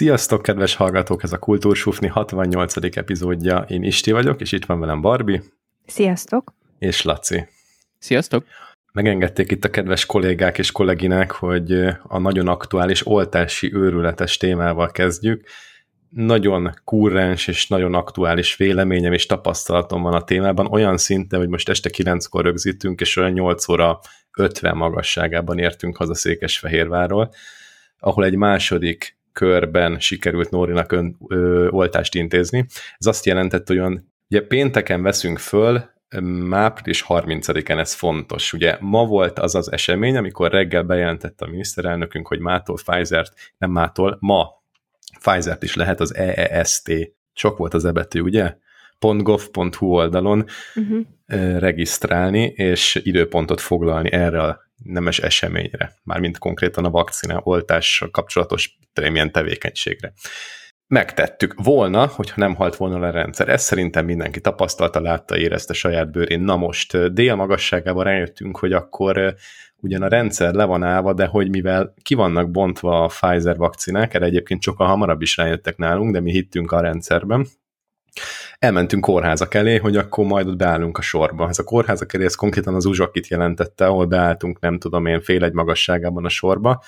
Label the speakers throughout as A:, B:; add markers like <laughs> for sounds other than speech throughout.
A: Sziasztok, kedves hallgatók! Ez a Kultúrsufni 68. epizódja. Én Isti vagyok, és itt van velem Barbi.
B: Sziasztok!
A: És Laci.
C: Sziasztok!
A: Megengedték itt a kedves kollégák és kolléginák, hogy a nagyon aktuális oltási őrületes témával kezdjük. Nagyon kurrens és nagyon aktuális véleményem és tapasztalatom van a témában, olyan szinten, hogy most este 9-kor rögzítünk, és olyan 8 óra 50 magasságában értünk haza Székesfehérvárról, ahol egy második körben sikerült Nórinak ön, ö, oltást intézni. Ez azt jelentett, hogy olyan, ugye pénteken veszünk föl, április 30-án ez fontos. Ugye ma volt az az esemény, amikor reggel bejelentette a miniszterelnökünk, hogy mától Pfizer-t, nem mától, ma Pfizer-t is lehet az EEST. Sok volt az ebetű, ugye? .gov.hu oldalon uh-huh. regisztrálni, és időpontot foglalni erre a nemes eseményre, mármint konkrétan a vakcina oltással kapcsolatos milyen tevékenységre. Megtettük volna, hogyha nem halt volna le a rendszer. Ezt szerintem mindenki tapasztalta, látta, érezte saját bőrén. Na most dél magasságában rájöttünk, hogy akkor ugyan a rendszer le van állva, de hogy mivel ki vannak bontva a Pfizer vakcinák, erre egyébként sokkal hamarabb is rájöttek nálunk, de mi hittünk a rendszerben, elmentünk kórházak elé, hogy akkor majd ott beállunk a sorba. Ez a kórházak elé, ez konkrétan az uzsakit jelentette, ahol beálltunk, nem tudom én, fél egy magasságában a sorba.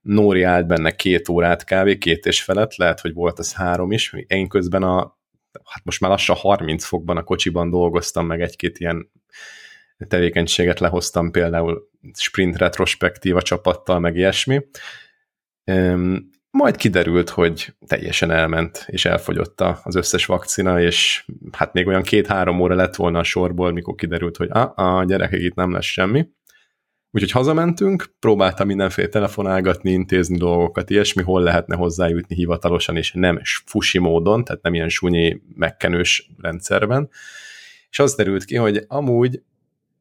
A: Nóri állt benne két órát kávé, két és felett, lehet, hogy volt az három is. Én közben a, hát most már lassan 30 fokban a kocsiban dolgoztam, meg egy-két ilyen tevékenységet lehoztam, például sprint retrospektíva csapattal, meg ilyesmi. Majd kiderült, hogy teljesen elment, és elfogyott az összes vakcina, és hát még olyan két-három óra lett volna a sorból, mikor kiderült, hogy a, a gyerekek itt nem lesz semmi. Úgyhogy hazamentünk, próbáltam mindenféle telefonálgatni, intézni dolgokat, ilyesmi, hol lehetne hozzájutni hivatalosan, és nem fusi módon, tehát nem ilyen sunyi, megkenős rendszerben. És az derült ki, hogy amúgy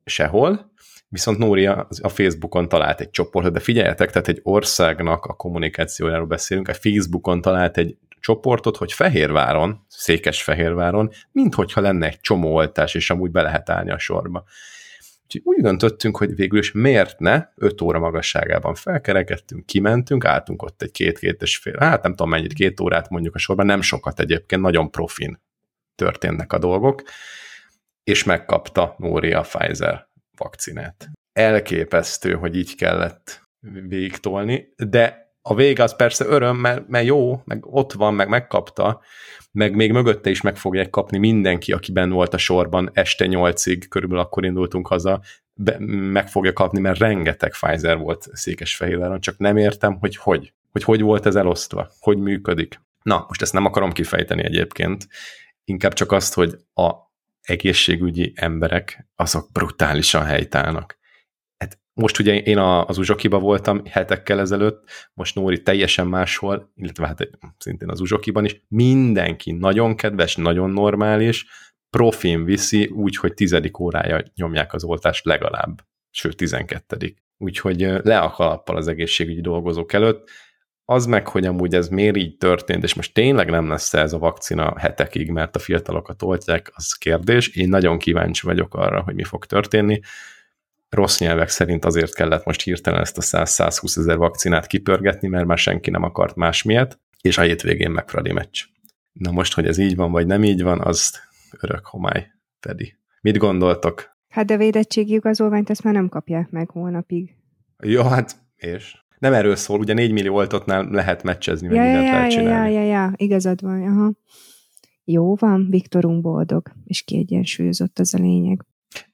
A: sehol, Viszont Nóri a, Facebookon talált egy csoportot, de figyeljetek, tehát egy országnak a kommunikációjáról beszélünk, a Facebookon talált egy csoportot, hogy Fehérváron, Székesfehérváron, minthogyha lenne egy csomó oltás, és amúgy be lehet állni a sorba. Úgyhogy úgy döntöttünk, hogy végül is miért ne, 5 óra magasságában felkerekedtünk, kimentünk, álltunk ott egy két-két és fél, hát nem tudom mennyit, két órát mondjuk a sorban, nem sokat egyébként, nagyon profin történnek a dolgok, és megkapta Nóri a Pfizer vakcinát. Elképesztő, hogy így kellett végigtolni, de a vég az persze öröm, mert, mert jó, meg ott van, meg megkapta, meg még mögötte is meg fogják kapni mindenki, aki benn volt a sorban este nyolcig, körülbelül akkor indultunk haza, be, meg fogja kapni, mert rengeteg Pfizer volt Székesfehérváron, csak nem értem, hogy hogy. Hogy hogy volt ez elosztva, hogy működik. Na, most ezt nem akarom kifejteni egyébként, inkább csak azt, hogy a egészségügyi emberek, azok brutálisan helytállnak. Hát most ugye én az Uzsokiba voltam hetekkel ezelőtt, most Nóri teljesen máshol, illetve hát szintén az Uzsokiban is, mindenki nagyon kedves, nagyon normális, profin viszi, úgyhogy tizedik órája nyomják az oltást legalább, sőt tizenkettedik. Úgyhogy le a kalappal az egészségügyi dolgozók előtt, az meg, hogy amúgy ez miért így történt, és most tényleg nem lesz ez a vakcina hetekig, mert a fiatalokat oltják, az kérdés. Én nagyon kíváncsi vagyok arra, hogy mi fog történni. Rossz nyelvek szerint azért kellett most hirtelen ezt a 100-120 ezer vakcinát kipörgetni, mert már senki nem akart más miatt, és a hétvégén meg Fradi meccs. Na most, hogy ez így van, vagy nem így van, az örök homály, Fedi. Mit gondoltok?
B: Hát de védettségi igazolványt ezt már nem kapják meg hónapig.
A: Jó, hát és? Nem erről szól, ugye 4 millió oltottnál lehet meccsezni,
B: meg ja, mindent ja, lehet csinálni. Ja, ja, ja, igazad van, aha. Jó van, Viktorunk boldog, és kiegyensúlyozott az a lényeg.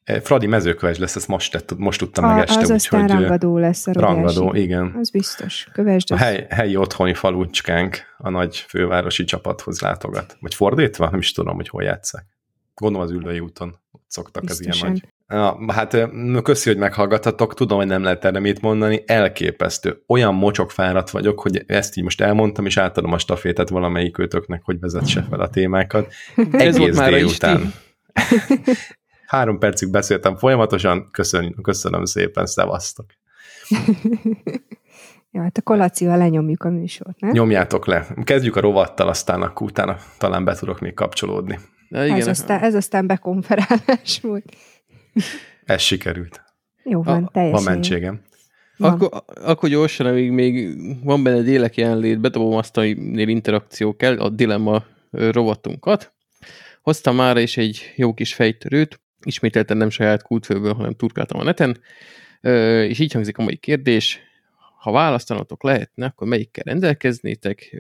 A: E, Fradi mezőköves lesz, ezt most, tett, most tudtam a, meg este.
B: Az aztán hogy rangadó lesz a
A: Rangadó, igen.
B: Az biztos, kövesd
A: A hely, helyi otthoni falucskánk a nagy fővárosi csapathoz látogat. Vagy fordítva? Nem is tudom, hogy hol játszák. Gondolom az ülői úton szoktak Biztosan. az ilyen nagy Na, hát köszi, hogy meghallgattatok, tudom, hogy nem lehet erre mit mondani, elképesztő. Olyan mocsok fáradt vagyok, hogy ezt így most elmondtam, és átadom a stafétet valamelyik őtöknek, hogy vezetse fel a témákat. Egész volt már délután. <laughs> Három percig beszéltem folyamatosan, köszön, köszönöm szépen, szevasztok. <laughs>
B: Ja, hát a kolációval lenyomjuk a műsort, nem?
A: Nyomjátok le. Kezdjük a rovattal, aztán akkor utána talán be tudok még kapcsolódni.
B: Ja, igen. Ez, aztán, ez aztán bekonferálás volt. <laughs>
A: Ez sikerült.
B: Jó van, a, teljesen.
A: Van mentségem.
B: Van.
C: Akkor, akkor gyorsan, amíg még van benne délek jelenlét, bedobom azt, aminél interakció kell, a dilemma rovatunkat. Hoztam már is egy jó kis fejtörőt, ismételten nem saját kultfőből, hanem turkáltam a neten, és így hangzik a mai kérdés, ha választanatok lehetne, akkor melyikkel rendelkeznétek?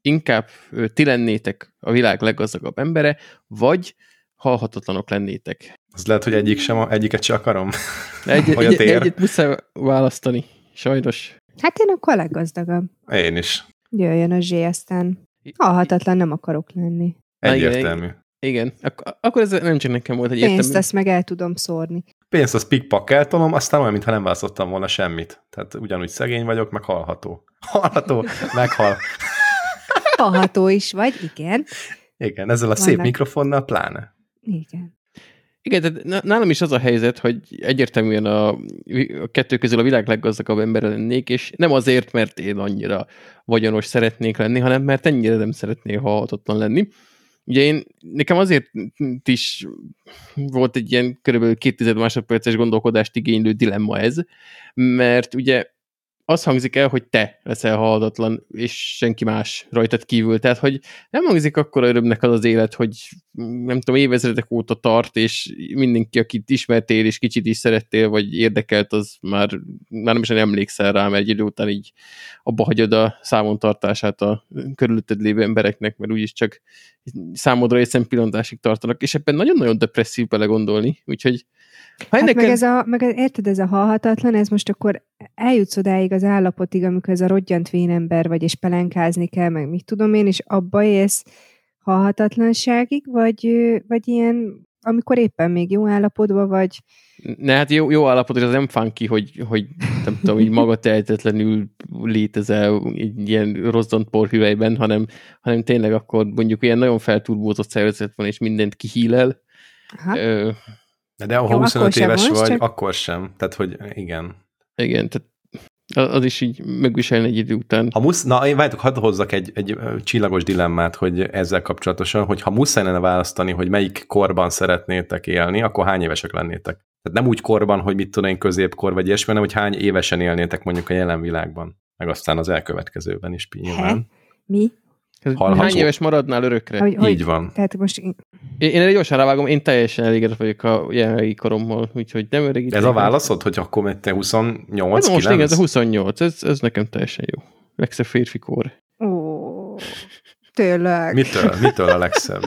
C: Inkább ti lennétek a világ leggazdagabb embere, vagy halhatatlanok lennétek.
A: Az lehet, hogy egyik sem, egyiket se akarom. <laughs>
C: Egy,
A: Hogy a
C: egy,
A: tér.
C: egyet muszáj választani, sajnos.
B: Hát én akkor a leggazdagabb.
A: Én is.
B: Jöjjön a zsé, aztán halhatatlan nem akarok lenni.
C: Igen,
A: Egyértelmű.
C: Igen, ak- akkor ez nem csak nekem volt egy
B: Pénzt
C: értelmű.
B: ezt meg el tudom szórni.
A: Pénzt az pikpakkeltolom, aztán olyan, mintha nem választottam volna semmit. Tehát ugyanúgy szegény vagyok, meg halható. <laughs> Halható, meghal.
B: Halható is vagy, igen.
A: Igen, ezzel a szép
B: Vannak.
A: mikrofonnal pláne.
B: Igen.
C: Igen, tehát ná- nálam is az a helyzet, hogy egyértelműen a, a kettő közül a világ leggazdagabb embere lennék, és nem azért, mert én annyira vagyonos szeretnék lenni, hanem mert ennyire nem szeretnék halhatatlan lenni. Ugye én, nekem azért is volt egy ilyen körülbelül 2000 másodperces gondolkodást igénylő dilemma ez, mert ugye az hangzik el, hogy te leszel halhatatlan, és senki más rajtad kívül. Tehát, hogy nem hangzik akkor örömnek az az élet, hogy nem tudom, évezredek óta tart, és mindenki, akit ismertél, és kicsit is szerettél, vagy érdekelt, az már, már nem is emlékszel rá, mert egy idő után így abba hagyod a számon tartását a körülötted lévő embereknek, mert úgyis csak számodra egy szempillantásig tartanak, és ebben nagyon-nagyon depresszív belegondolni, úgyhogy ha
B: Hát
C: ennek
B: meg ez a, meg érted, ez a halhatatlan, ez most akkor eljutsz odáig az állapotig, amikor ez a rodgyant vénember vagy, és pelenkázni kell, meg mit tudom én, és abba élsz halhatatlanságig, vagy, vagy ilyen, amikor éppen még jó állapotban vagy,
C: Ne, hát jó, jó állapot, hogy az nem funky, hogy, hogy nem tudom, így maga tehetetlenül létezel egy ilyen rozzant porhüvelyben, hanem, hanem tényleg akkor mondjuk ilyen nagyon felturbózott szervezet van, és mindent kihílel.
B: Aha.
C: Ö,
A: De ha
B: Jó,
A: 25
B: akkor sem
A: éves vagy,
B: csak-
A: akkor sem. Tehát, hogy igen.
C: igen, tehát az is így megviselni egy idő után.
A: Ha musz, na, én várjátok, hadd hozzak egy, egy csillagos dilemmát, hogy ezzel kapcsolatosan, hogy ha muszáj lenne választani, hogy melyik korban szeretnétek élni, akkor hány évesek lennétek? Tehát nem úgy korban, hogy mit tudom én, középkor vagy ilyesmi, hanem hogy hány évesen élnétek mondjuk a jelen világban, meg aztán az elkövetkezőben is nyilván.
B: mi?
A: Hallható.
C: Hány éves maradnál örökre?
B: Hogy, hogy,
A: Így van.
B: Tehát most én-
C: Én, erre gyorsan rávágom, én teljesen elégedett vagyok a jelenlegi korommal, úgyhogy nem öregítek.
A: Ez a válaszod, hogy akkor te 28,
C: Hát most igen, ez
A: 9?
C: a 28, ez, ez nekem teljesen jó. Legszebb férfi kor.
B: Ó, tényleg.
A: Mitől? Mitől a legszebb?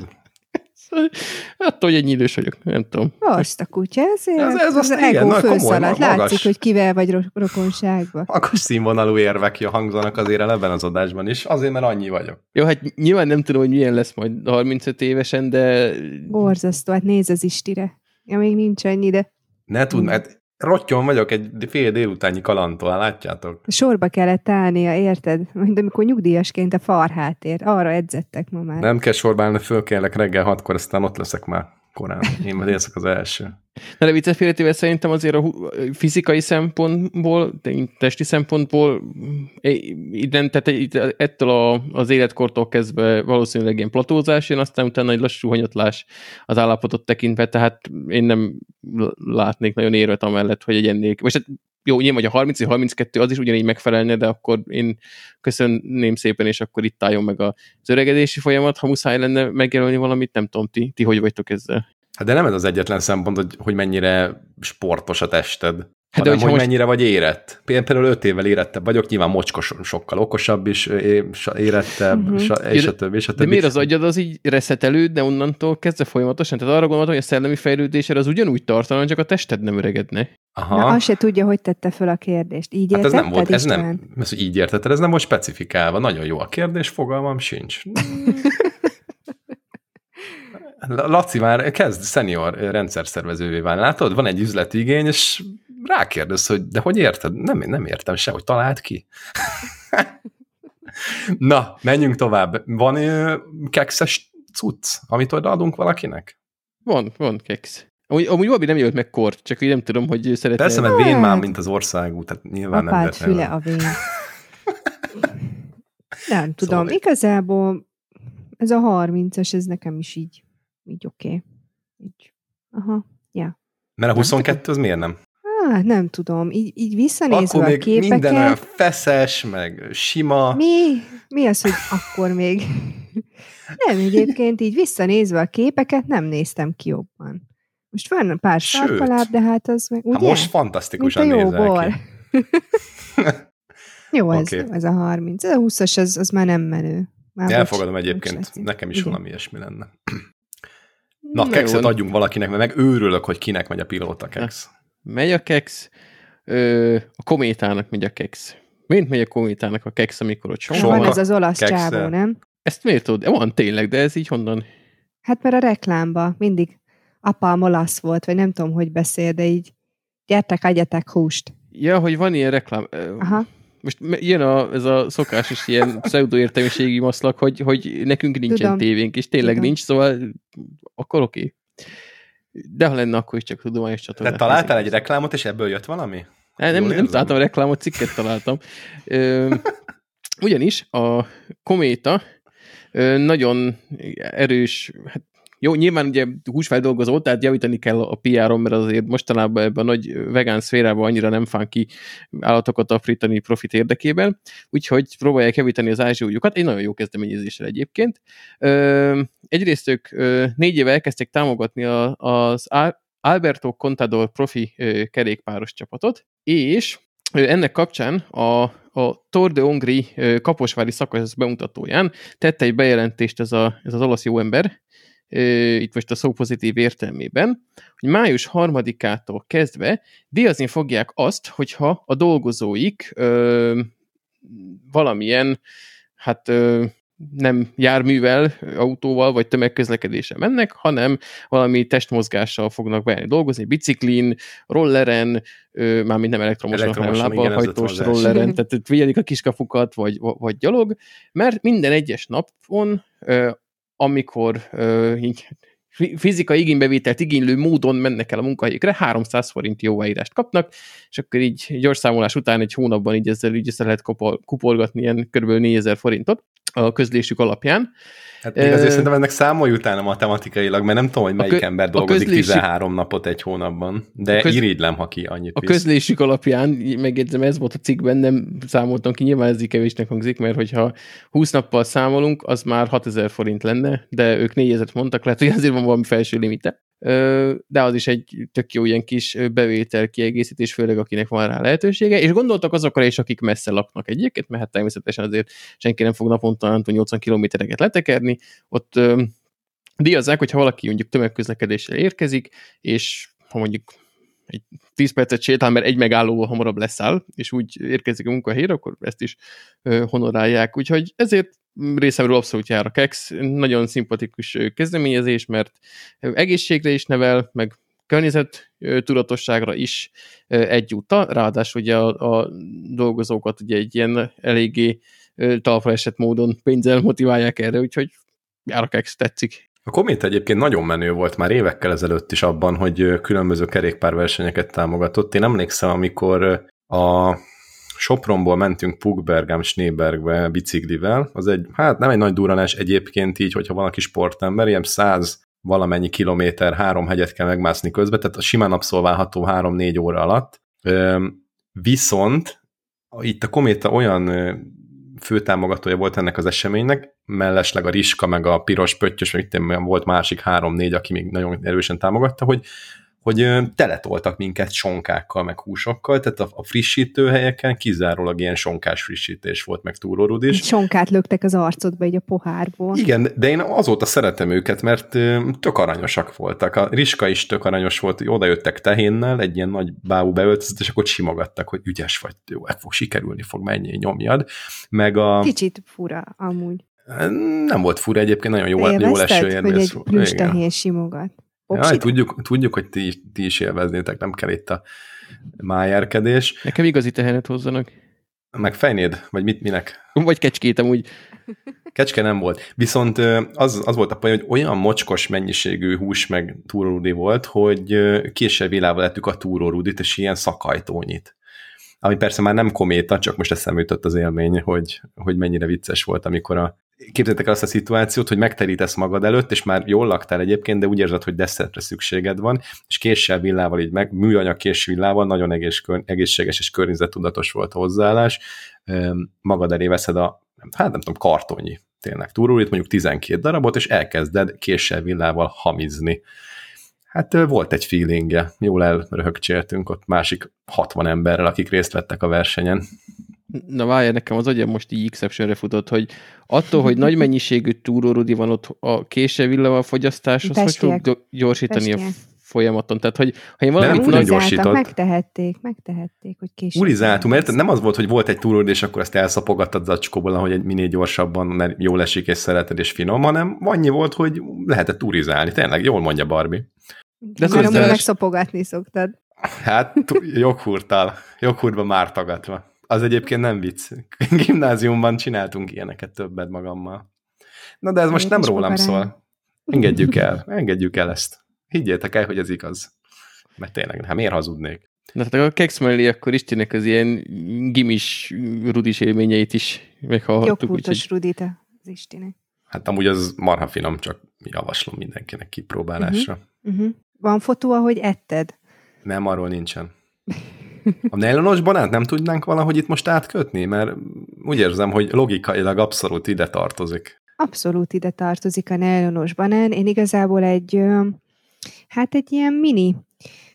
C: Attól, hogy ennyi idős vagyok, nem tudom.
B: Azt a kutya, ezért
A: Ez- ez
B: az
A: azt igen,
B: ego
A: magas.
B: Látszik, hogy kivel vagy ro- rokonságban.
A: Akkor színvonalú érvek hangzanak azért el ebben az adásban is, azért, mert annyi vagyok.
C: Jó, hát nyilván nem tudom, hogy milyen lesz majd 35 évesen, de
B: Borzasztó, hát nézz az Istire. Ja, még nincs ennyi, de
A: Ne tud, mert rottyon vagyok egy fél délutányi kalantól, látjátok?
B: sorba kellett állnia, érted? Mint amikor nyugdíjasként a farhátért. Arra edzettek ma már.
A: Nem kell sorbálni, föl kellek reggel hatkor, aztán ott leszek már korán. Én majd leszek az első.
C: Na de vicces félretével szerintem azért a fizikai szempontból, te- testi szempontból eh, innen, tehát itt ettől a, az életkortól kezdve valószínűleg ilyen platózás jön, aztán utána egy lassú hanyatlás az állapotot tekintve, tehát én nem látnék nagyon érvet amellett, hogy egy ennél, most hát jó, nyilván, hogy a 30 vagy 32 az is ugyanígy megfelelne, de akkor én köszönném szépen, és akkor itt álljon meg az öregedési folyamat. Ha muszáj lenne megjelölni valamit, nem tudom, ti, ti hogy vagytok ezzel?
A: Hát de nem ez az egyetlen szempont, hogy, hogy mennyire sportos a tested. Hát
C: de
A: hanem,
C: hogyha
A: hogy
C: most-
A: mennyire vagy érett. Például 5 évvel érettebb vagyok, nyilván mocskos, sokkal okosabb is, érettebb, sa- és a többi, és a
C: De
A: többi.
C: miért az agyad az így reszetelődne onnantól kezdve folyamatosan? Tehát arra gondoltam, hogy a szellemi fejlődésed az ugyanúgy tartana, csak a tested nem öregedne.
A: Aha.
B: Na, azt se tudja, hogy tette föl a kérdést. Így
A: Hát ez nem volt, ez
B: István?
A: nem, ez, így értetted, ez nem volt specifikálva. Nagyon jó a kérdés, fogalmam sincs. <laughs> Laci már kezd senior rendszerszervezővé válni. Látod, van egy üzleti igény, és rákérdez, hogy de hogy érted? Nem, nem értem se, hogy talált ki. <laughs> Na, menjünk tovább. Van kekszes cucc, amit odaadunk valakinek?
C: Van, van keksz. Amúgy, amúgy Babi nem jött meg kort, csak így nem tudom, hogy szeretne.
A: Persze, mert vén
B: Hát.
A: már, mint az országú, tehát nyilván nem
B: Apád
A: lehet.
B: füle a vén. <laughs> Nem tudom,
A: Szóval-
B: igazából ez a 30-as, ez nekem is így, így oké. Okay. Így. Aha, ja.
A: Mert a 22 az miért nem?
B: Hát nem tudom, így, így visszanézve
A: Akkor
B: a
A: még
B: képeket...
A: minden olyan feszes, meg sima.
B: Mi? Mi az, hogy akkor még? <laughs> Nem, egyébként így visszanézve a képeket nem néztem ki jobban. Most van pár sarkaláb, de hát az meg, ugye?
A: Hát most
B: Mint
A: fantasztikusan
B: a jó
A: nézel
B: bor.
A: ki. <laughs>
B: jó, ez,
A: Oké.
B: ez a 30. Ez a 20-as, az, az már nem menő. Már
A: Elfogadom
B: bocs,
A: egyébként, nekem is
B: Igen.
A: valami ilyesmi lenne. <clears throat> Na,
C: Na
A: kekszet
C: jó.
A: adjunk valakinek, mert meg őrülök, hogy kinek megy a pilóta keksz.
C: Megy a keksz, ö, a kométának megy a keksz. Mint megy a kométának a keksz, amikor ott
B: Van
C: sonka?
A: Sonka.
B: ez az olasz
A: kekszel.
B: csávó, nem?
C: Ezt miért tudod? Van tényleg, de ez így honnan?
B: Hát mert a reklámba mindig apám olasz volt, vagy nem tudom, hogy beszél, de így gyertek, adjatok húst.
C: Ja, hogy van ilyen reklám.
B: Aha.
C: Most jön a, ez a szokásos ilyen <laughs> pseudoértelmiségi maszlak, hogy, hogy nekünk nincsen
B: Tudom.
C: tévénk, és tényleg
B: Tudom.
C: nincs, szóval akkor oké. De ha lenne, akkor is csak tudományos
A: De
C: csatornát.
A: találtál egy reklámot, és ebből jött valami?
C: Nem, nem, nem találtam a reklámot, cikket találtam. Ö, ugyanis a kométa nagyon erős, hát jó, nyilván ugye húsfeldolgozó, tehát javítani kell a PR-on, mert azért mostanában ebben a nagy vegán szférában annyira nem fán ki állatokat aprítani profit érdekében, úgyhogy próbálják javítani az ázsiújukat, egy nagyon jó kezdeményezéssel egyébként. Ö, egyrészt ők ö, négy éve elkezdték támogatni a, az Al- Alberto Contador profi ö, kerékpáros csapatot, és ennek kapcsán a, a Tour de Hongri Kaposvári szakasz bemutatóján tette egy bejelentést ez, a, ez az olasz jó ember, ö, itt most a szó pozitív értelmében, hogy május harmadikától kezdve díjazni fogják azt, hogyha a dolgozóik ö, valamilyen hát ö, nem járművel, autóval vagy tömegközlekedéssel mennek, hanem valami testmozgással fognak bejönni dolgozni, biciklin, rolleren, ö, mármint nem elektromosan, hanem lábbal hajtós rolleren, tehát itt figyelik a kiskapukat, vagy, vagy gyalog, mert minden egyes napon, ö, amikor ö, így fi- fizikai igénybevételt igénylő módon mennek el a munkahelyükre, 300 forint jóváírást kapnak, és akkor így gyors számolás után egy hónapban így ezzel így össze lehet kupolgatni ilyen kb. 4000 forintot a közlésük alapján.
A: Hát még azért szerintem ennek számolj utána matematikailag, mert nem tudom, hogy melyik
C: kö-
A: ember dolgozik
C: közlési-
A: 13 napot egy hónapban, de
C: köz-
A: irigylem, ha ki annyit
C: A
A: visz.
C: közlésük alapján, megjegyzem, ez volt a cikkben, nem számoltam ki, nyilván ez így kevésnek hangzik, mert hogyha 20 nappal számolunk, az már 6000 forint lenne, de ők 4000 mondtak, lehet, hogy azért van valami felső limite. De az is egy tök jó ilyen kis bevétel kiegészítés, főleg akinek van rá lehetősége, és gondoltak azokra is, akik messze laknak egyébként, mert hát természetesen azért senki nem fog naponta nem tudom, 80 kilométereket letekerni, ott díjazzák, hogyha valaki mondjuk tömegközlekedéssel érkezik, és ha mondjuk egy 10 percet sétál, mert egy megállóval hamarabb leszáll, és úgy érkezik a munkahelyre, akkor ezt is honorálják. Úgyhogy ezért részemről abszolút jár a KEX. Nagyon szimpatikus kezdeményezés, mert egészségre is nevel, meg környezet tudatosságra is egyúttal, ráadásul ugye a, a dolgozókat ugye egy ilyen eléggé talpra esett módon pénzzel motiválják erre, úgyhogy jár a KEX, tetszik.
A: A Komét egyébként nagyon menő volt már évekkel ezelőtt is abban, hogy különböző kerékpárversenyeket támogatott. Én emlékszem, amikor a Sopronból mentünk Pugbergám Schneebergbe biciklivel, az egy, hát nem egy nagy duranás egyébként így, hogyha valaki sportember, ilyen száz valamennyi kilométer, három hegyet kell megmászni közben, tehát a simán abszolválható három-négy óra alatt. Viszont itt a Kométa olyan főtámogatója volt ennek az eseménynek, mellesleg a Riska, meg a Piros Pöttyös, meg itt volt másik három-négy, aki még nagyon erősen támogatta, hogy, hogy teletoltak minket sonkákkal, meg húsokkal, tehát a, a frissítőhelyeken kizárólag ilyen sonkás frissítés volt, meg túrórud is.
B: Sonkát löktek az arcodba, így a pohárból.
A: Igen, de én azóta szeretem őket, mert tök aranyosak voltak. A Riska is tök aranyos volt, hogy oda jöttek tehénnel, egy ilyen nagy bábú beöltözött, és akkor simogattak, hogy ügyes vagy, jó, ez fog sikerülni fog, mennyi nyomjad. Meg a...
B: Kicsit fura, amúgy.
A: Nem volt fura egyébként, nagyon jó, jó leső
B: Élvezted, hogy egy plüstehén simogat?
A: Jaj,
B: Popsit?
A: tudjuk, tudjuk, hogy ti, ti is élveznétek, nem kell itt a májerkedés.
C: Nekem igazi tehenet hozzanak.
A: Meg fejnéd, vagy mit, minek?
C: Vagy kecskétem úgy.
A: Kecske nem volt. Viszont az, az volt a poén, hogy olyan mocskos mennyiségű hús meg túrórudi volt, hogy később vilával lettük a túrórudit, és ilyen szakajtónyit. Ami persze már nem kométa, csak most eszembe jutott az élmény, hogy, hogy mennyire vicces volt, amikor a képzeljétek el azt a szituációt, hogy megterítesz magad előtt, és már jól laktál egyébként, de úgy érzed, hogy desszertre szükséged van, és késsel, villával így meg, műanyag villával, nagyon egész, egészséges és környezettudatos volt a hozzáállás, magad elé veszed a, hát nem tudom, kartonyi tényleg túrólit, mondjuk 12 darabot, és elkezded késsel, villával hamizni. Hát volt egy feelingje, jól elröhögcséltünk ott másik 60 emberrel, akik részt vettek a versenyen.
C: Na várj, nekem az agyam most így exceptionre futott, hogy attól, hogy nagy mennyiségű túrórudi van ott a kése villával fogyasztáshoz, hogy fog gyorsítani Pestiek. a folyamaton. Tehát, hogy ha én valami
B: nem, gyorsított. Megtehették, megtehették, hogy később.
A: Ulizáltunk, mert nem az volt, hogy volt egy túród, és akkor ezt elszapogattad zacskóból, hogy egy minél gyorsabban, mert jól esik, és szereted, és finom, hanem annyi volt, hogy lehetett turizálni. Tényleg, jól mondja Barbie.
B: De már amúgy megszapogatni szoktad.
A: Hát, joghurttal, joghurtba már tagadva. Az egyébként nem vicc. <laughs> Gimnáziumban csináltunk ilyeneket többet magammal. Na de ez most nem rólam szól. Engedjük el, engedjük el ezt. Higgyétek el, hogy ez igaz. Mert tényleg, hát miért hazudnék?
C: Na tehát a Kex mellé akkor Istinek az ilyen gimis rudis élményeit is meghallhattuk.
B: Joghurtos úgyhogy... rudit az Istinek.
A: Hát amúgy az marha finom, csak javaslom mindenkinek kipróbálásra. Uh-huh.
B: Uh-huh. Van fotó, ahogy etted?
A: Nem, arról nincsen. A nejlonos banánt nem tudnánk valahogy itt most átkötni? Mert úgy érzem, hogy logikailag abszolút ide tartozik.
B: Abszolút ide tartozik a nejlonos banán. Én igazából egy, hát egy ilyen mini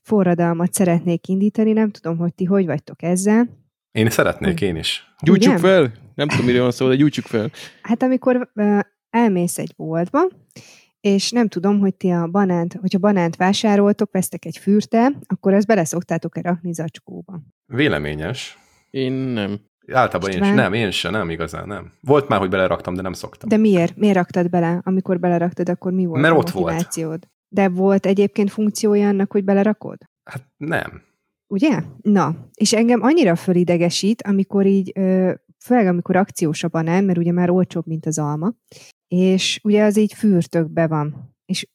B: forradalmat szeretnék indítani. Nem tudom, hogy ti hogy vagytok ezzel.
A: Én szeretnék, én is.
C: Gyújtsuk fel! Nem tudom, miről van szó, de gyújtsuk fel.
B: Hát amikor elmész egy boltba, és nem tudom, hogy ti a banánt, hogyha banánt vásároltok, vesztek egy fürte, akkor ezt bele szoktátok-e rakni zacskóba?
A: Véleményes.
C: Én nem.
A: Általában István? én sem, nem, én sem, nem igazán, nem. Volt már, hogy beleraktam, de nem szoktam.
B: De miért? Miért raktad bele? Amikor beleraktad, akkor mi volt
A: Mert a ott volt.
B: De volt egyébként funkciója annak, hogy belerakod?
A: Hát nem.
B: Ugye? Na, és engem annyira fölidegesít, amikor így, főleg amikor akciós a banán, mert ugye már olcsóbb, mint az alma, és ugye az így fürtökbe van, és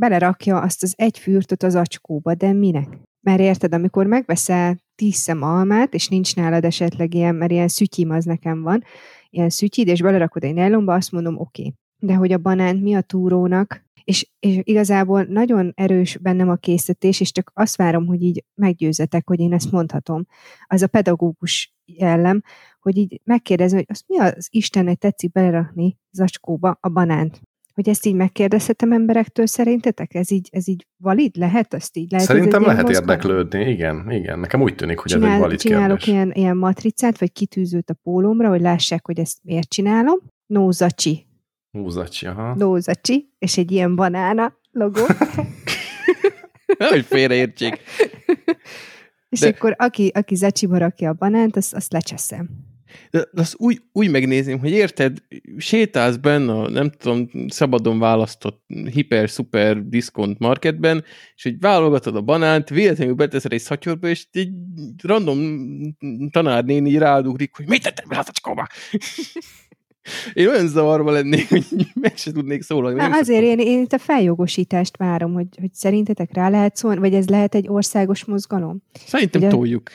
B: belerakja azt az egy fürtöt az acskóba, de minek? Mert érted, amikor megveszel tíz szem almát, és nincs nálad esetleg ilyen, mert ilyen szütyim az nekem van, ilyen szütyid, és belerakod egy nylonba, azt mondom, oké. Okay. De hogy a banánt mi a túrónak, és, és igazából nagyon erős bennem a készítés, és csak azt várom, hogy így meggyőzetek, hogy én ezt mondhatom. Az a pedagógus jellem, hogy így megkérdezem, hogy azt mi az Istennek tetszik belerakni zacskóba a banánt. Hogy ezt így megkérdezhetem emberektől szerintetek? Ez így, ez így valid? Lehet azt így? Lehet
A: Szerintem lehet érdeklődni, igen, igen. Nekem úgy tűnik, hogy Csinál, ez egy valid
B: Csinálok
A: kérdés.
B: ilyen, ilyen matricát, vagy kitűzőt a pólómra, hogy lássák, hogy ezt miért csinálom. Nózacsi.
A: Nózacsi, aha.
B: Nózacsi, és egy ilyen banána logó. <laughs>
C: hogy félreértsék. <laughs>
B: És De... akkor aki, aki zacsiba rakja a banánt, azt, azt lecseszem.
C: De azt úgy, úgy megnézném, hogy érted, sétálsz benne a, nem tudom, szabadon választott hiper-szuper diszkont marketben, és hogy válogatod a banánt, véletlenül beteszed egy szatyorba, és egy random tanárnéni rádugrik, hogy mit tettem be a zacskóba? <laughs> Én olyan zavarba lennék, hogy meg se tudnék szólalni.
B: Na, azért én, én itt a feljogosítást várom, hogy, hogy szerintetek rá lehet szólni, vagy ez lehet egy országos mozgalom?
C: Szerintem Ugye? toljuk.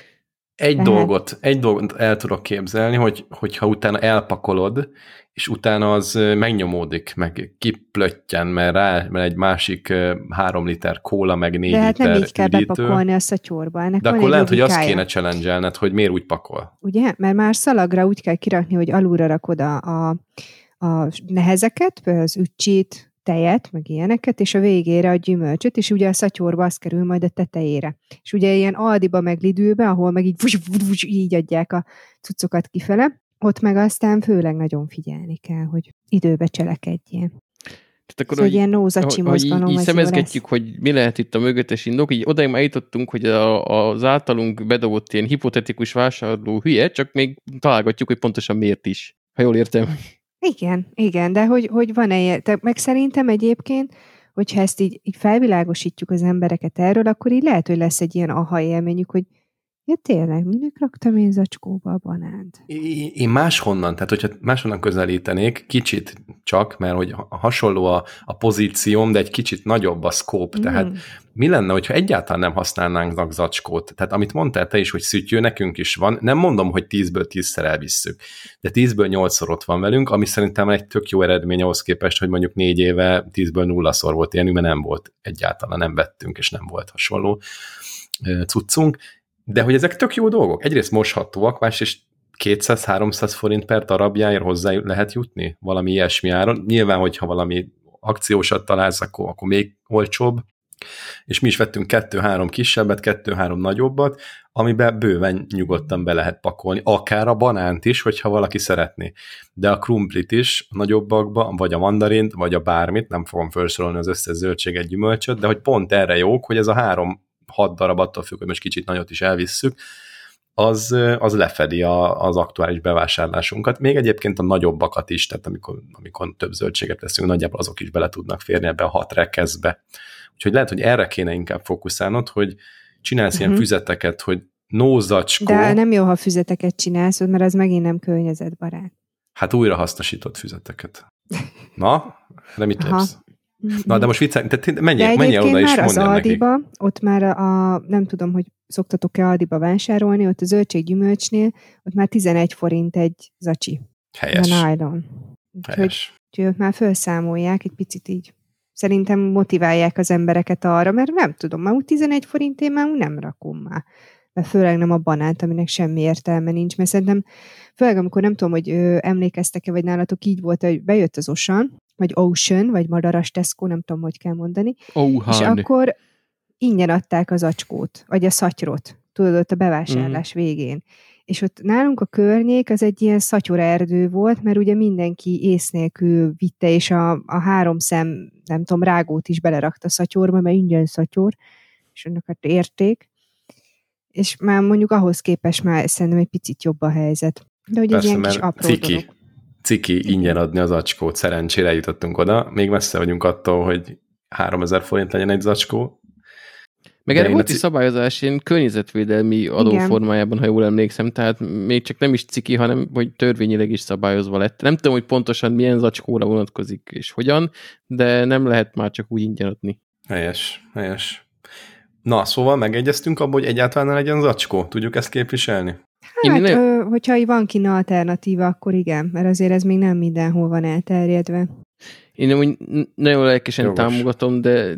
A: Egy dolgot, egy dolgot el tudok képzelni, hogy, hogyha utána elpakolod, és utána az megnyomódik, meg kiplöttyen, mert rá mert egy másik három liter kóla, meg négy
B: De hát
A: liter
B: nem így kell üdítő. bepakolni a szatyorba. Ennek
A: De akkor lehet, hogy azt kéne challenge hogy miért úgy pakol.
B: Ugye? Mert már szalagra úgy kell kirakni, hogy alulra rakod a, a, a nehezeket, az ücsit, tejet, meg ilyeneket, és a végére a gyümölcsöt, és ugye a szatyorba az kerül majd a tetejére. És ugye ilyen Aldiba, meg Lidőbe, ahol meg így, vus, vus, vus, így adják a cuccokat kifele, ott meg aztán főleg nagyon figyelni kell, hogy időbe cselekedjén. Tehát akkor, szóval hogy, ilyen nózacsi hogy,
C: így, így szemezgetjük, hogy mi lehet itt a mögöttes indok, így odaig már jutottunk, hogy a, az általunk bedobott ilyen hipotetikus vásárló hülye, csak még találgatjuk, hogy pontosan miért is. Ha jól értem.
B: Igen, igen, de hogy, hogy van -e te, meg szerintem egyébként, hogyha ezt így, így felvilágosítjuk az embereket erről, akkor így lehet, hogy lesz egy ilyen aha élményük, hogy Ja tényleg, minek raktam én zacskóba a banánt?
A: Én máshonnan, tehát hogyha máshonnan közelítenék, kicsit csak, mert hogy hasonló a, a pozícióm, de egy kicsit nagyobb a scope, mm. tehát mi lenne, hogyha egyáltalán nem használnánk zacskót? Tehát amit mondtál te is, hogy szütyő, nekünk is van, nem mondom, hogy 10-ből 10-szer elvisszük, de 10-ből 8-szor ott van velünk, ami szerintem egy tök jó eredmény ahhoz képest, hogy mondjuk 4 éve 10-ből 0-szor volt ilyenünk, mert nem volt egyáltalán, nem vettünk, és nem volt hasonló cuccunk, de hogy ezek tök jó dolgok. Egyrészt moshatóak, másrészt 200-300 forint per darabjáért hozzá lehet jutni valami ilyesmi áron. Nyilván, hogyha valami akciósat találsz, akkor, akkor még olcsóbb, és mi is vettünk kettő-három kisebbet, kettő-három nagyobbat, amiben bőven nyugodtan be lehet pakolni, akár a banánt is, hogyha valaki szeretné. De a krumplit is a nagyobbakba, vagy a mandarint, vagy a bármit, nem fogom felsorolni az összes zöldséget, gyümölcsöt, de hogy pont erre jók, hogy ez a három hat darab, attól függ, hogy most kicsit nagyot is elvisszük, az, az lefedi a, az aktuális bevásárlásunkat. Még egyébként a nagyobbakat is, tehát amikor, amikor több zöldséget veszünk, nagyjából azok is bele tudnak férni ebbe a hat rekeszbe. Úgyhogy lehet, hogy erre kéne inkább fókuszálnod, hogy csinálsz uh-huh. ilyen mhm. füzeteket, hogy nózacskó.
B: De nem jó, ha füzeteket csinálsz, mert az megint nem környezetbarát.
A: Hát újra hasznosított füzeteket. Na, de mit lépsz? Na, de most viccel, tehát menjél, menjél oda és
B: már az Aldiba, neki. ott már a, nem tudom, hogy szoktatok-e Aldiba vásárolni, ott a zöldséggyümölcsnél, ott már 11 forint egy zacsi.
A: Helyes.
B: A nylon. Helyes. Úgyhogy ott már felszámolják egy picit így. Szerintem motiválják az embereket arra, mert nem tudom, már úgy 11 én már úgy nem rakom már. Mert főleg nem a banánt, aminek semmi értelme nincs, mert szerintem főleg amikor nem tudom, hogy ö, emlékeztek-e, vagy nálatok így volt, hogy bejött az Osan, vagy Ocean, vagy Madaras Tesco, nem tudom, hogy kell mondani.
C: Oh,
B: és akkor ingyen adták az acskót, vagy a szatyrot, tudod, ott a bevásárlás mm. végén. És ott nálunk a környék az egy ilyen szatyorerdő volt, mert ugye mindenki ész nélkül vitte, és a, a három szem, nem tudom, rágót is belerakta szatyorba, mert ingyen szatyor, és annak hát érték. És már mondjuk ahhoz képest már szerintem egy picit jobb a helyzet. De hogy egy ilyen kis apró ciki. dolog
A: ciki ingyen adni az acskót, szerencsére jutottunk oda. Még messze vagyunk attól, hogy 3000 forint legyen egy zacskó.
C: Meg erre volt is szabályozás, én környezetvédelmi adóformájában, ha jól emlékszem, tehát még csak nem is ciki, hanem hogy törvényileg is szabályozva lett. Nem tudom, hogy pontosan milyen zacskóra vonatkozik és hogyan, de nem lehet már csak úgy ingyen adni.
A: Helyes, helyes. Na, szóval megegyeztünk abban, hogy egyáltalán ne legyen zacskó. Tudjuk ezt képviselni?
B: Hát, Én ö, hogyha van kina alternatíva, akkor igen, mert azért ez még nem mindenhol van elterjedve.
C: Én úgy nagyon lelkesen Jogos. támogatom, de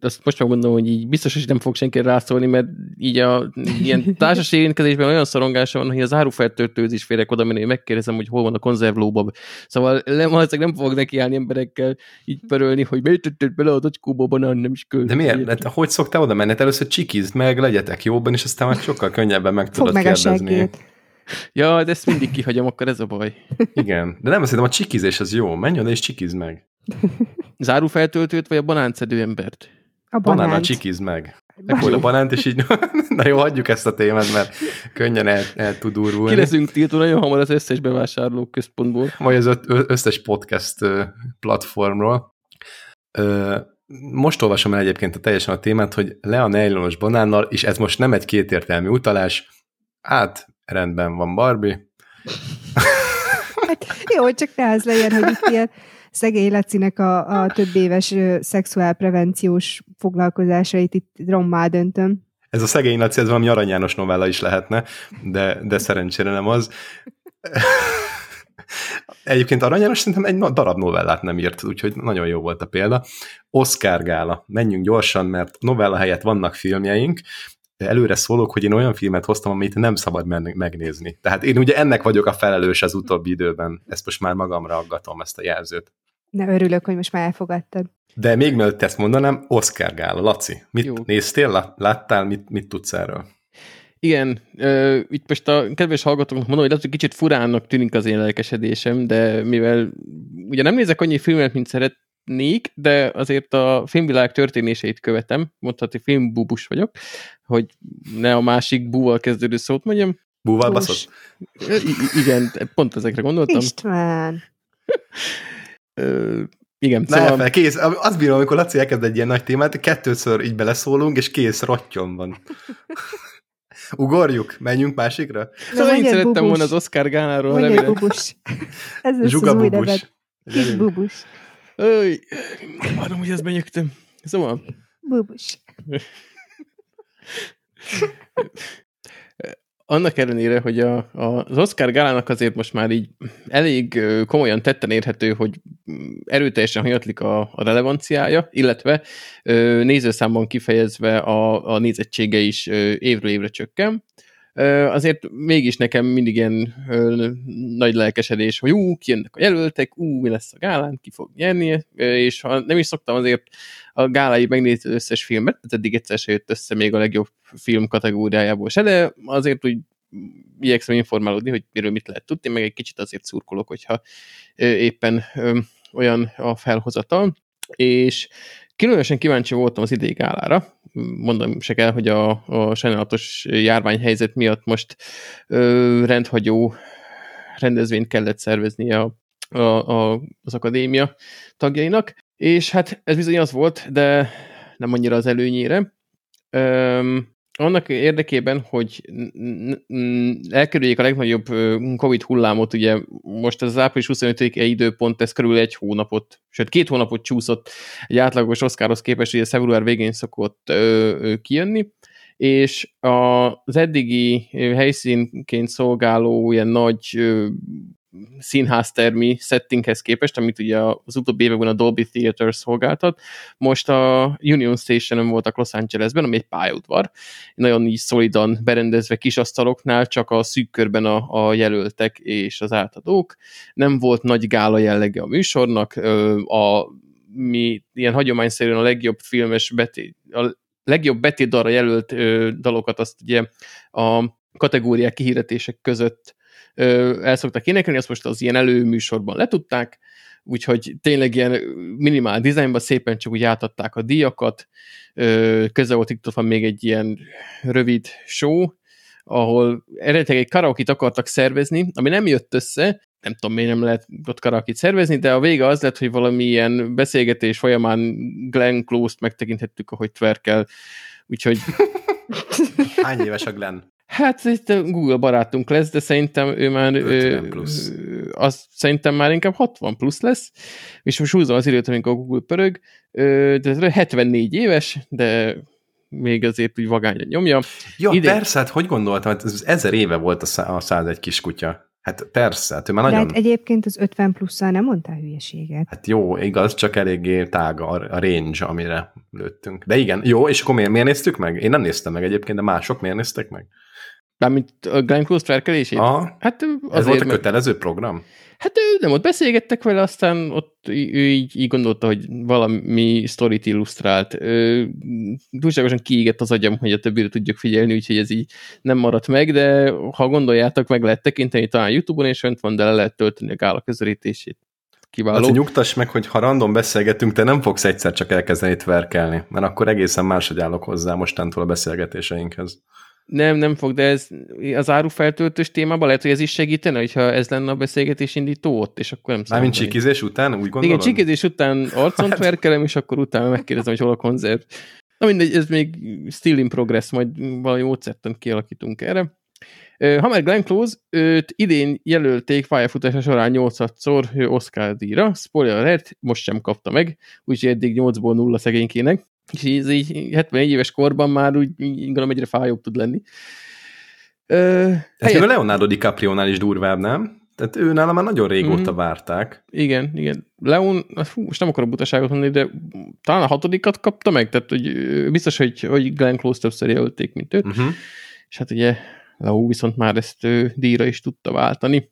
C: azt most megmondom, hogy így biztos, hogy nem fog senki rászólni, mert így a ilyen <laughs> társas érintkezésben olyan szorongása van, hogy az árufeltöltőz is férek oda, én megkérdezem, hogy hol van a konzervlóbab. Szóval nem, nem fogok nekiállni emberekkel így pörölni, hogy miért tetted bele a dacskóba banán, nem is költ.
A: De miért? Hát, hogy szoktál oda menni? Hát először csikizd meg, legyetek jóban, és aztán már sokkal könnyebben meg tudod meg kérdezni.
C: Ja, de ezt mindig kihagyom, akkor ez a baj.
A: Igen, de nem azt a csikizés az jó. Menj oda és csikiz meg.
C: Zárufeltöltőt, vagy a banáncedő embert?
B: A banánt.
A: Banánnal csikiz meg. Akkor a banánt, és így, <laughs> na jó, hagyjuk ezt a témát, mert könnyen el, el tud urulni.
C: Ki leszünk tiltva nagyon hamar az összes bevásárló központból.
A: Vagy az összes podcast platformról. Most olvasom el egyébként a teljesen a témát, hogy le a nejlonos banánnal, és ez most nem egy kétértelmű utalás, hát rendben van Barbie.
B: Hát, jó, csak ne az legyen, hogy itt ilyen szegény Lacinek a, a több éves szexuálprevenciós foglalkozásait itt rommá döntöm.
A: Ez a szegény Laci, ez valami Arany János novella is lehetne, de, de szerencsére nem az. Egyébként Arany János szerintem egy darab novellát nem írt, úgyhogy nagyon jó volt a példa. Oscar gála. Menjünk gyorsan, mert novella helyett vannak filmjeink, előre szólok, hogy én olyan filmet hoztam, amit nem szabad megnézni. Tehát én ugye ennek vagyok a felelős az utóbbi időben. Ezt most már magamra aggatom, ezt a jelzőt.
B: Ne örülök, hogy most már elfogadtad.
A: De még mielőtt ezt mondanám, Oscar Gála. Laci, mit Jó. néztél, láttál, mit, mit tudsz erről?
C: Igen, uh, itt most a kedves hallgatóknak mondom, hogy lehet, hogy kicsit furának tűnik az én lelkesedésem, de mivel ugye nem nézek annyi filmet, mint szeretnék, de azért a filmvilág történéseit követem, mondhatni filmbubus vagyok, hogy ne a másik búval kezdődő szót mondjam.
A: Búval baszott?
C: igen, pont ezekre gondoltam.
B: István! <laughs>
C: Ö, igen,
A: ne szóval... fel, kész. Azt bírom, amikor Laci elkezd egy ilyen nagy témát, kettőször így beleszólunk, és kész, rottyom van. <laughs> Ugorjuk? Menjünk másikra?
C: Szóval én szerettem
B: bubus.
C: volna az Oscar Gánáról,
B: Mondjad
C: remélem.
B: bubus. Ez lesz
A: Zsuga
B: az új neved.
A: bubus.
B: Kis bubus.
C: Öj, várom, hogy ezt benyögtem. Szóval,
B: Bubus. <laughs>
C: annak ellenére, hogy a, a, az Oscar Gálának azért most már így elég komolyan tetten érhető, hogy erőteljesen hanyatlik a, a relevanciája, illetve ö, nézőszámban kifejezve a, a nézettsége is ö, évről évre csökken. Ö, azért mégis nekem mindig ilyen nagy lelkesedés, hogy ú, kijönnek a jelöltek, ú, mi lesz a gálán, ki fog nyerni, és ha nem is szoktam azért a gálai megnézni az összes filmet, ez eddig egyszer se jött össze még a legjobb film kategóriájából se, de azért úgy igyekszem informálódni, hogy miről mit lehet tudni, meg egy kicsit azért szurkolok, hogyha éppen olyan a felhozatal, és különösen kíváncsi voltam az idei gálára, mondom se kell, hogy a, a sajnálatos járványhelyzet miatt most ö, rendhagyó rendezvényt kellett szervezni a, a, a, az akadémia tagjainak, és hát ez bizony az volt, de nem annyira az előnyére. Öm, annak érdekében, hogy elkerüljék a legnagyobb Covid hullámot, ugye most az április 25-e időpont, ez körül egy hónapot, sőt két hónapot csúszott egy átlagos Oscarhoz képest, ugye február végén szokott kijönni, és az eddigi helyszínként szolgáló ilyen nagy színháztermi settinghez képest, amit ugye az utóbbi években a Dolby Theater szolgáltat. Most a Union Station-on voltak Los Angelesben, ami egy pályaudvar, nagyon így szolidan berendezve kis asztaloknál, csak a szűk körben a, a jelöltek és az átadók. Nem volt nagy gála jellege a műsornak, a mi ilyen hagyományszerűen a legjobb filmes betét, a legjobb betétdalra jelölt ö, dalokat azt ugye a kategóriák kihirdetések között el szoktak énekelni, azt most az ilyen előműsorban letudták, úgyhogy tényleg ilyen minimál dizájnban szépen csak úgy átadták a díjakat, közel volt itt van még egy ilyen rövid show, ahol eredetileg egy karaokit akartak szervezni, ami nem jött össze, nem tudom, miért nem lehet ott karaokit szervezni, de a vége az lett, hogy valami ilyen beszélgetés folyamán Glenn Close-t megtekinthettük, ahogy twerkel, úgyhogy
A: Hány éves a Glenn?
C: Hát itt Google barátunk lesz, de szerintem ő már
A: 50 plusz.
C: Ö, az szerintem már inkább 60 plusz lesz, és most húzom az időt, amikor a Google pörög, de ez 74 éves, de még azért úgy vagányan nyomja.
A: Ja,
C: Ide-
A: persze, hát hogy gondoltam, hát ez ezer éve volt a, szá- a 101 kiskutya. Hát persze, hát ő már
B: De
A: nagyon...
B: hát egyébként az 50 plusszal nem mondtál hülyeséget.
A: Hát jó, igaz, csak eléggé tág a, a range, amire lőttünk. De igen, jó, és akkor miért, miért néztük meg? Én nem néztem meg egyébként, de mások miért néztek meg?
C: Mármint a Glenn Close twerkelését?
A: Aha,
C: Hát ö,
A: ez volt
C: azért,
A: a
C: mert,
A: kötelező program?
C: hát ő nem ott beszélgettek vele, aztán ott ő így, így gondolta, hogy valami sztorit illusztrált. Ö, túlságosan kiégett az agyam, hogy a többire tudjuk figyelni, úgyhogy ez így nem maradt meg, de ha gondoljátok, meg lehet tekinteni talán YouTube-on, és önt van, de le lehet tölteni a gála közelítését. Kiváló.
A: Laci, nyugtass meg, hogy ha random beszélgetünk, te nem fogsz egyszer csak elkezdeni tverkelni, mert akkor egészen máshogy állok hozzá mostantól a beszélgetéseinkhez.
C: Nem, nem fog, de ez az árufeltöltős témában lehet, hogy ez is segítene, hogyha ez lenne a beszélgetés indító ott, és akkor nem
A: Mármint
C: számolni.
A: csikizés után, úgy gondolod?
C: Igen, csikizés után <laughs> arcon
A: Hát-
C: tverkelem, és akkor utána megkérdezem, hogy hol a konzerv. Na mindegy, ez még still in progress, majd valami módszertan kialakítunk erre. Ha már Glenn Close, őt idén jelölték pályafutása során 8-szor Oscar díjra, spoiler alert, most sem kapta meg, úgyhogy eddig 8-ból 0 szegénykének, és ez így 74 éves korban már úgy így gondolom egyre fájóbb tud lenni. Ö,
A: Ez még
C: helyett-
A: a Leonardo DiCaprio-nál is durvább, nem? Tehát ő nála már nagyon régóta
C: Mhm.
A: várták.
C: Igen, igen. Leon, fú, most nem akarok butaságot mondani, de talán a hatodikat kapta meg, tehát hogy biztos, hogy, hogy Glenn Close többször jelölték, mint őt,
A: Uh-huh.
C: és hát ugye Leo viszont már ezt ő, díjra is tudta váltani.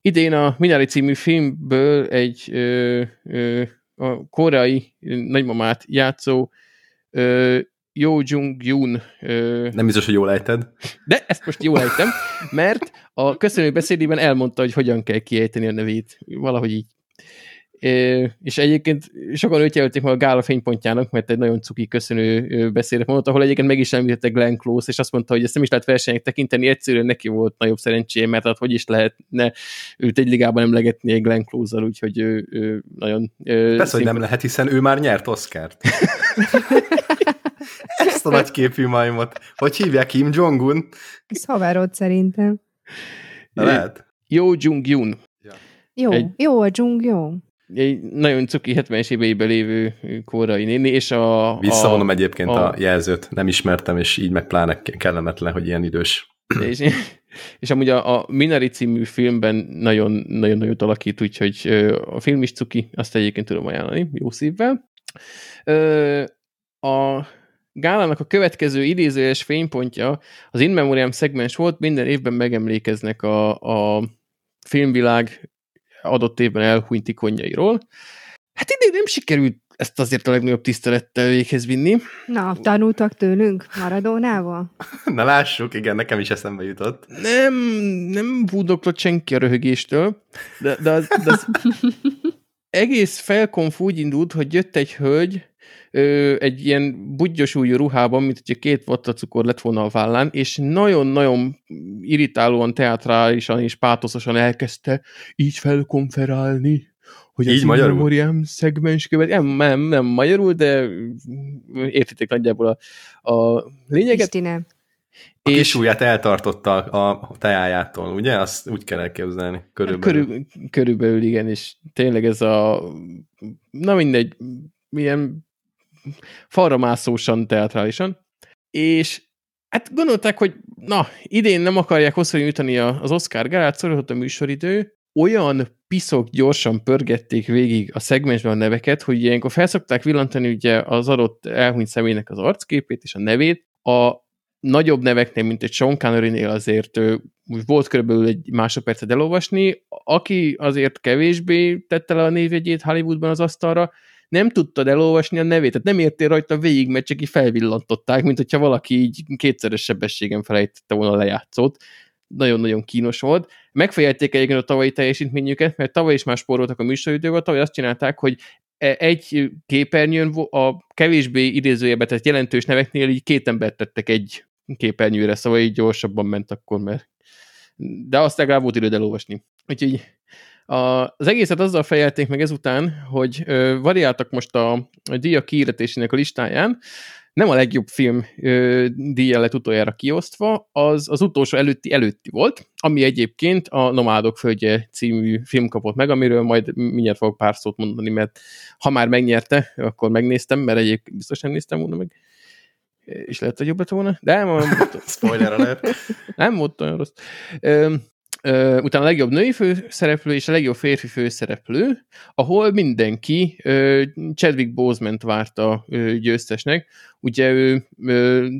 C: Idén a Minari című filmből egy ö, ö, a koreai nagymamát játszó ö, Yo Jung Yoon ö,
A: Nem biztos, hogy jól ejted.
C: de ezt most jól ejtem, mert a köszönő beszédében elmondta, hogy hogyan kell kiejteni a nevét. Valahogy így. És egyébként sokan őt jelölték meg a gála fénypontjának, mert egy nagyon cuki köszönő beszédet mondott, ahol egyébként meg is említette Glenn Close, és azt mondta, hogy ezt nem is lehet versenynek tekinteni, egyszerűen neki volt nagyobb szerencséje, mert hát hogy is lehetne őt egy ligában emlegetni egy Glenn Close-zal, úgyhogy ő, ő nagyon... Ö,
A: Persze, hogy nem lehet, hiszen ő már nyert Oscárt. <laughs> Ez Azt a nagyképű majmot. Hogy hívják Kim Jong-un?
B: Ez haverod szerintem.
A: Na lehet.
C: Jó Jung Yun.
B: Jó,
C: Egy-
B: jó a dzsung, jó.
C: Egy nagyon cuki 70-es éveiben lévő korai néni, és a...
A: Visszavonom
C: a,
A: egyébként a,
C: a-
A: jelzőt, nem ismertem, és így meg pláne kellemetlen, hogy ilyen idős.
C: és, és amúgy a, a Minari című filmben nagyon, nagyon alakít, úgyhogy a film is cuki, azt egyébként tudom ajánlani, jó szívvel. A gálának a következő idézőjes fénypontja az In Memoriam szegmens volt, minden évben megemlékeznek a, a filmvilág adott évben elhunyt ikonjairól. Hát idén nem sikerült ezt azért a legnagyobb tisztelettel véghez vinni.
B: Na, tanultak tőlünk Maradónával? <laughs>
A: Na lássuk, igen, nekem is eszembe jutott.
C: Nem, nem búdoklott senki a röhögéstől, de, de, az, de az <laughs> egész felkonf úgy indult, hogy jött egy hölgy, ö, egy ilyen budgyos újú ruhában, mint hogyha két vatta cukor lett volna a vállán, és nagyon-nagyon irritálóan, teatrálisan és pátoszosan elkezdte így felkonferálni, hogy
A: Így
C: az
A: magyarul?
C: Memoriam szegmens követ. Nem, nem, nem magyarul, de értitek nagyjából a, a lényeget.
B: Istinem.
A: A kis ujját eltartotta a teájától, ugye? Azt úgy kell elképzelni, körülbelül.
C: Körül, körülbelül igen, és tényleg ez a, na mindegy, milyen falra mászósan, teatrálisan, és hát gondolták, hogy na, idén nem akarják hosszú jutani az Oscar gálát, szorított a műsoridő, olyan piszok gyorsan pörgették végig a szegmensben a neveket, hogy ilyenkor felszokták villantani ugye az adott elhunyt személynek az arcképét és a nevét. A nagyobb neveknél, mint egy Sean Connery-nél azért úgy volt körülbelül egy másodpercet elolvasni. Aki azért kevésbé tette le a névjegyét Hollywoodban az asztalra, nem tudtad elolvasni a nevét, tehát nem értél rajta végig, mert csak így felvillantották, mint hogyha valaki így kétszeres sebességen felejtette volna a lejátszót. Nagyon-nagyon kínos volt. Megfejelték egyébként a tavalyi teljesítményüket, mert tavaly is már spóroltak a műsoridővel, tavaly azt csinálták, hogy e- egy képernyőn a kevésbé idézőjebe tett jelentős neveknél így két embert tettek egy képernyőre, szóval így gyorsabban ment akkor, mert de azt legalább volt időd elolvasni. Úgyhogy a, az egészet azzal fejelték meg ezután, hogy ö, variáltak most a, a díjak kiíretésének a listáján, nem a legjobb film ö, díjjal lett utoljára kiosztva, az az utolsó előtti előtti volt, ami egyébként a Nomádok Földje című film kapott meg, amiről majd mindjárt fogok pár szót mondani, mert ha már megnyerte, akkor megnéztem, mert egyébként biztos nem néztem volna meg, és lehet, hogy jobb lett volna, de nem, <laughs>
A: Spoiler alert.
C: nem volt olyan rossz. Ö, utána a legjobb női főszereplő és a legjobb férfi főszereplő, ahol mindenki Chadwick Boseman-t várta ö, győztesnek. Ugye ő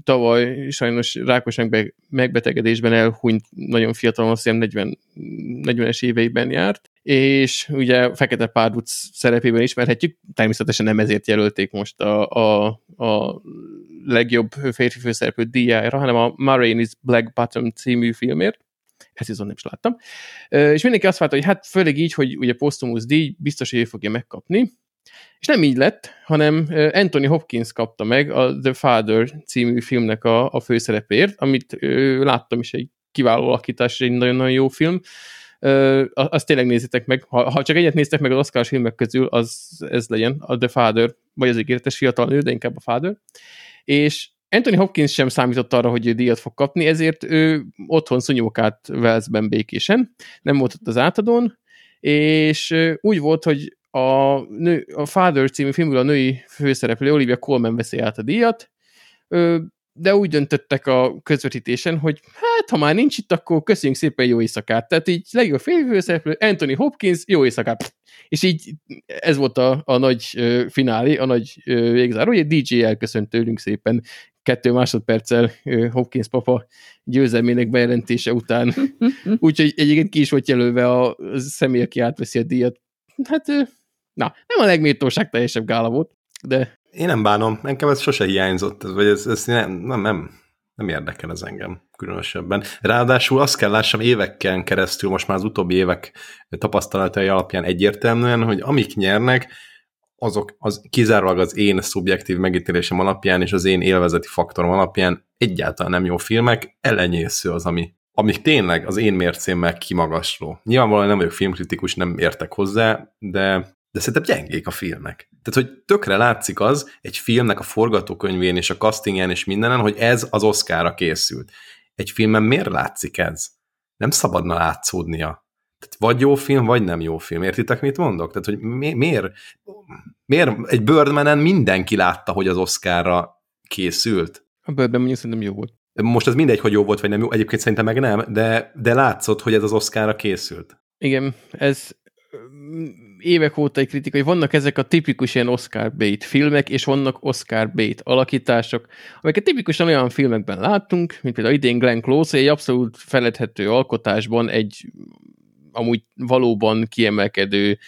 C: tavaly sajnos rákos megbe- megbetegedésben elhunyt, nagyon fiatalon, azt hiszem 40, 40-es éveiben járt, és ugye Fekete Párduc szerepében ismerhetjük, természetesen nem ezért jelölték most a, a, a legjobb férfi főszereplő díjára, hanem a Murray is Black Bottom című filmért. Ezt viszont nem is láttam. És mindenki azt várta, hogy hát főleg így, hogy ugye Postumus díj biztos, hogy ő fogja megkapni. És nem így lett, hanem Anthony Hopkins kapta meg a The Father című filmnek a, a főszerepért, amit láttam is egy kiváló alakítás, egy nagyon-nagyon jó film. Ö, azt tényleg nézzétek meg. Ha, ha csak egyet néztek meg az Oscar filmek közül, az ez legyen, a The Father, vagy az ígéretes fiatal nő, de inkább a Father. És Anthony Hopkins sem számított arra, hogy díjat fog kapni, ezért ő otthon szunyókált Velszben békésen, nem volt ott az átadón, és úgy volt, hogy a, nő, a Father című filmből a női főszereplő Olivia Colman veszi át a díjat, de úgy döntöttek a közvetítésen, hogy hát, ha már nincs itt, akkor köszönjük szépen jó éjszakát. Tehát így legjobb főszereplő Anthony Hopkins, jó éjszakát. És így ez volt a, a nagy ö, finálé, a nagy végzáró, hogy egy DJ elköszönt tőlünk szépen kettő másodperccel Hopkins papa győzelmének bejelentése után. <laughs> Úgyhogy egyébként ki is volt jelölve a személy, aki átveszi a díjat. Hát, na, nem a legméltóság teljesebb gála volt, de
A: Én nem bánom, engem ez sose hiányzott, vagy ez, ez nem, nem, nem, nem érdekel ez engem különösebben. Ráadásul azt kell lássam évekkel keresztül, most már az utóbbi évek tapasztalatai alapján egyértelműen, hogy amik nyernek, azok az kizárólag az én szubjektív megítélésem alapján és az én élvezeti faktorom alapján egyáltalán nem jó filmek, ellenyésző az, ami, ami tényleg az én mércémmel kimagasló. Nyilvánvalóan nem vagyok filmkritikus, nem értek hozzá, de de szerintem gyengék a filmek. Tehát, hogy tökre látszik az egy filmnek a forgatókönyvén és a castingjen és mindenen, hogy ez az Oscarra készült. Egy filmben miért látszik ez? Nem szabadna látszódnia. Tehát vagy jó film, vagy nem jó film. Értitek, mit mondok? Tehát, hogy mi, miért, miért egy Birdmanen mindenki látta, hogy az Oscarra készült?
C: A Birdman mondjuk szerintem jó volt.
A: Most ez mindegy, hogy jó volt, vagy nem jó. Egyébként szerintem meg nem, de, de látszott, hogy ez az Oscarra készült.
C: Igen, ez évek óta egy kritika, hogy vannak ezek a tipikus ilyen Oscar bait filmek, és vannak Oscar bait alakítások, amiket tipikusan olyan filmekben láttunk, mint például idén Glenn Close, egy abszolút feledhető alkotásban egy amúgy valóban kiemelkedő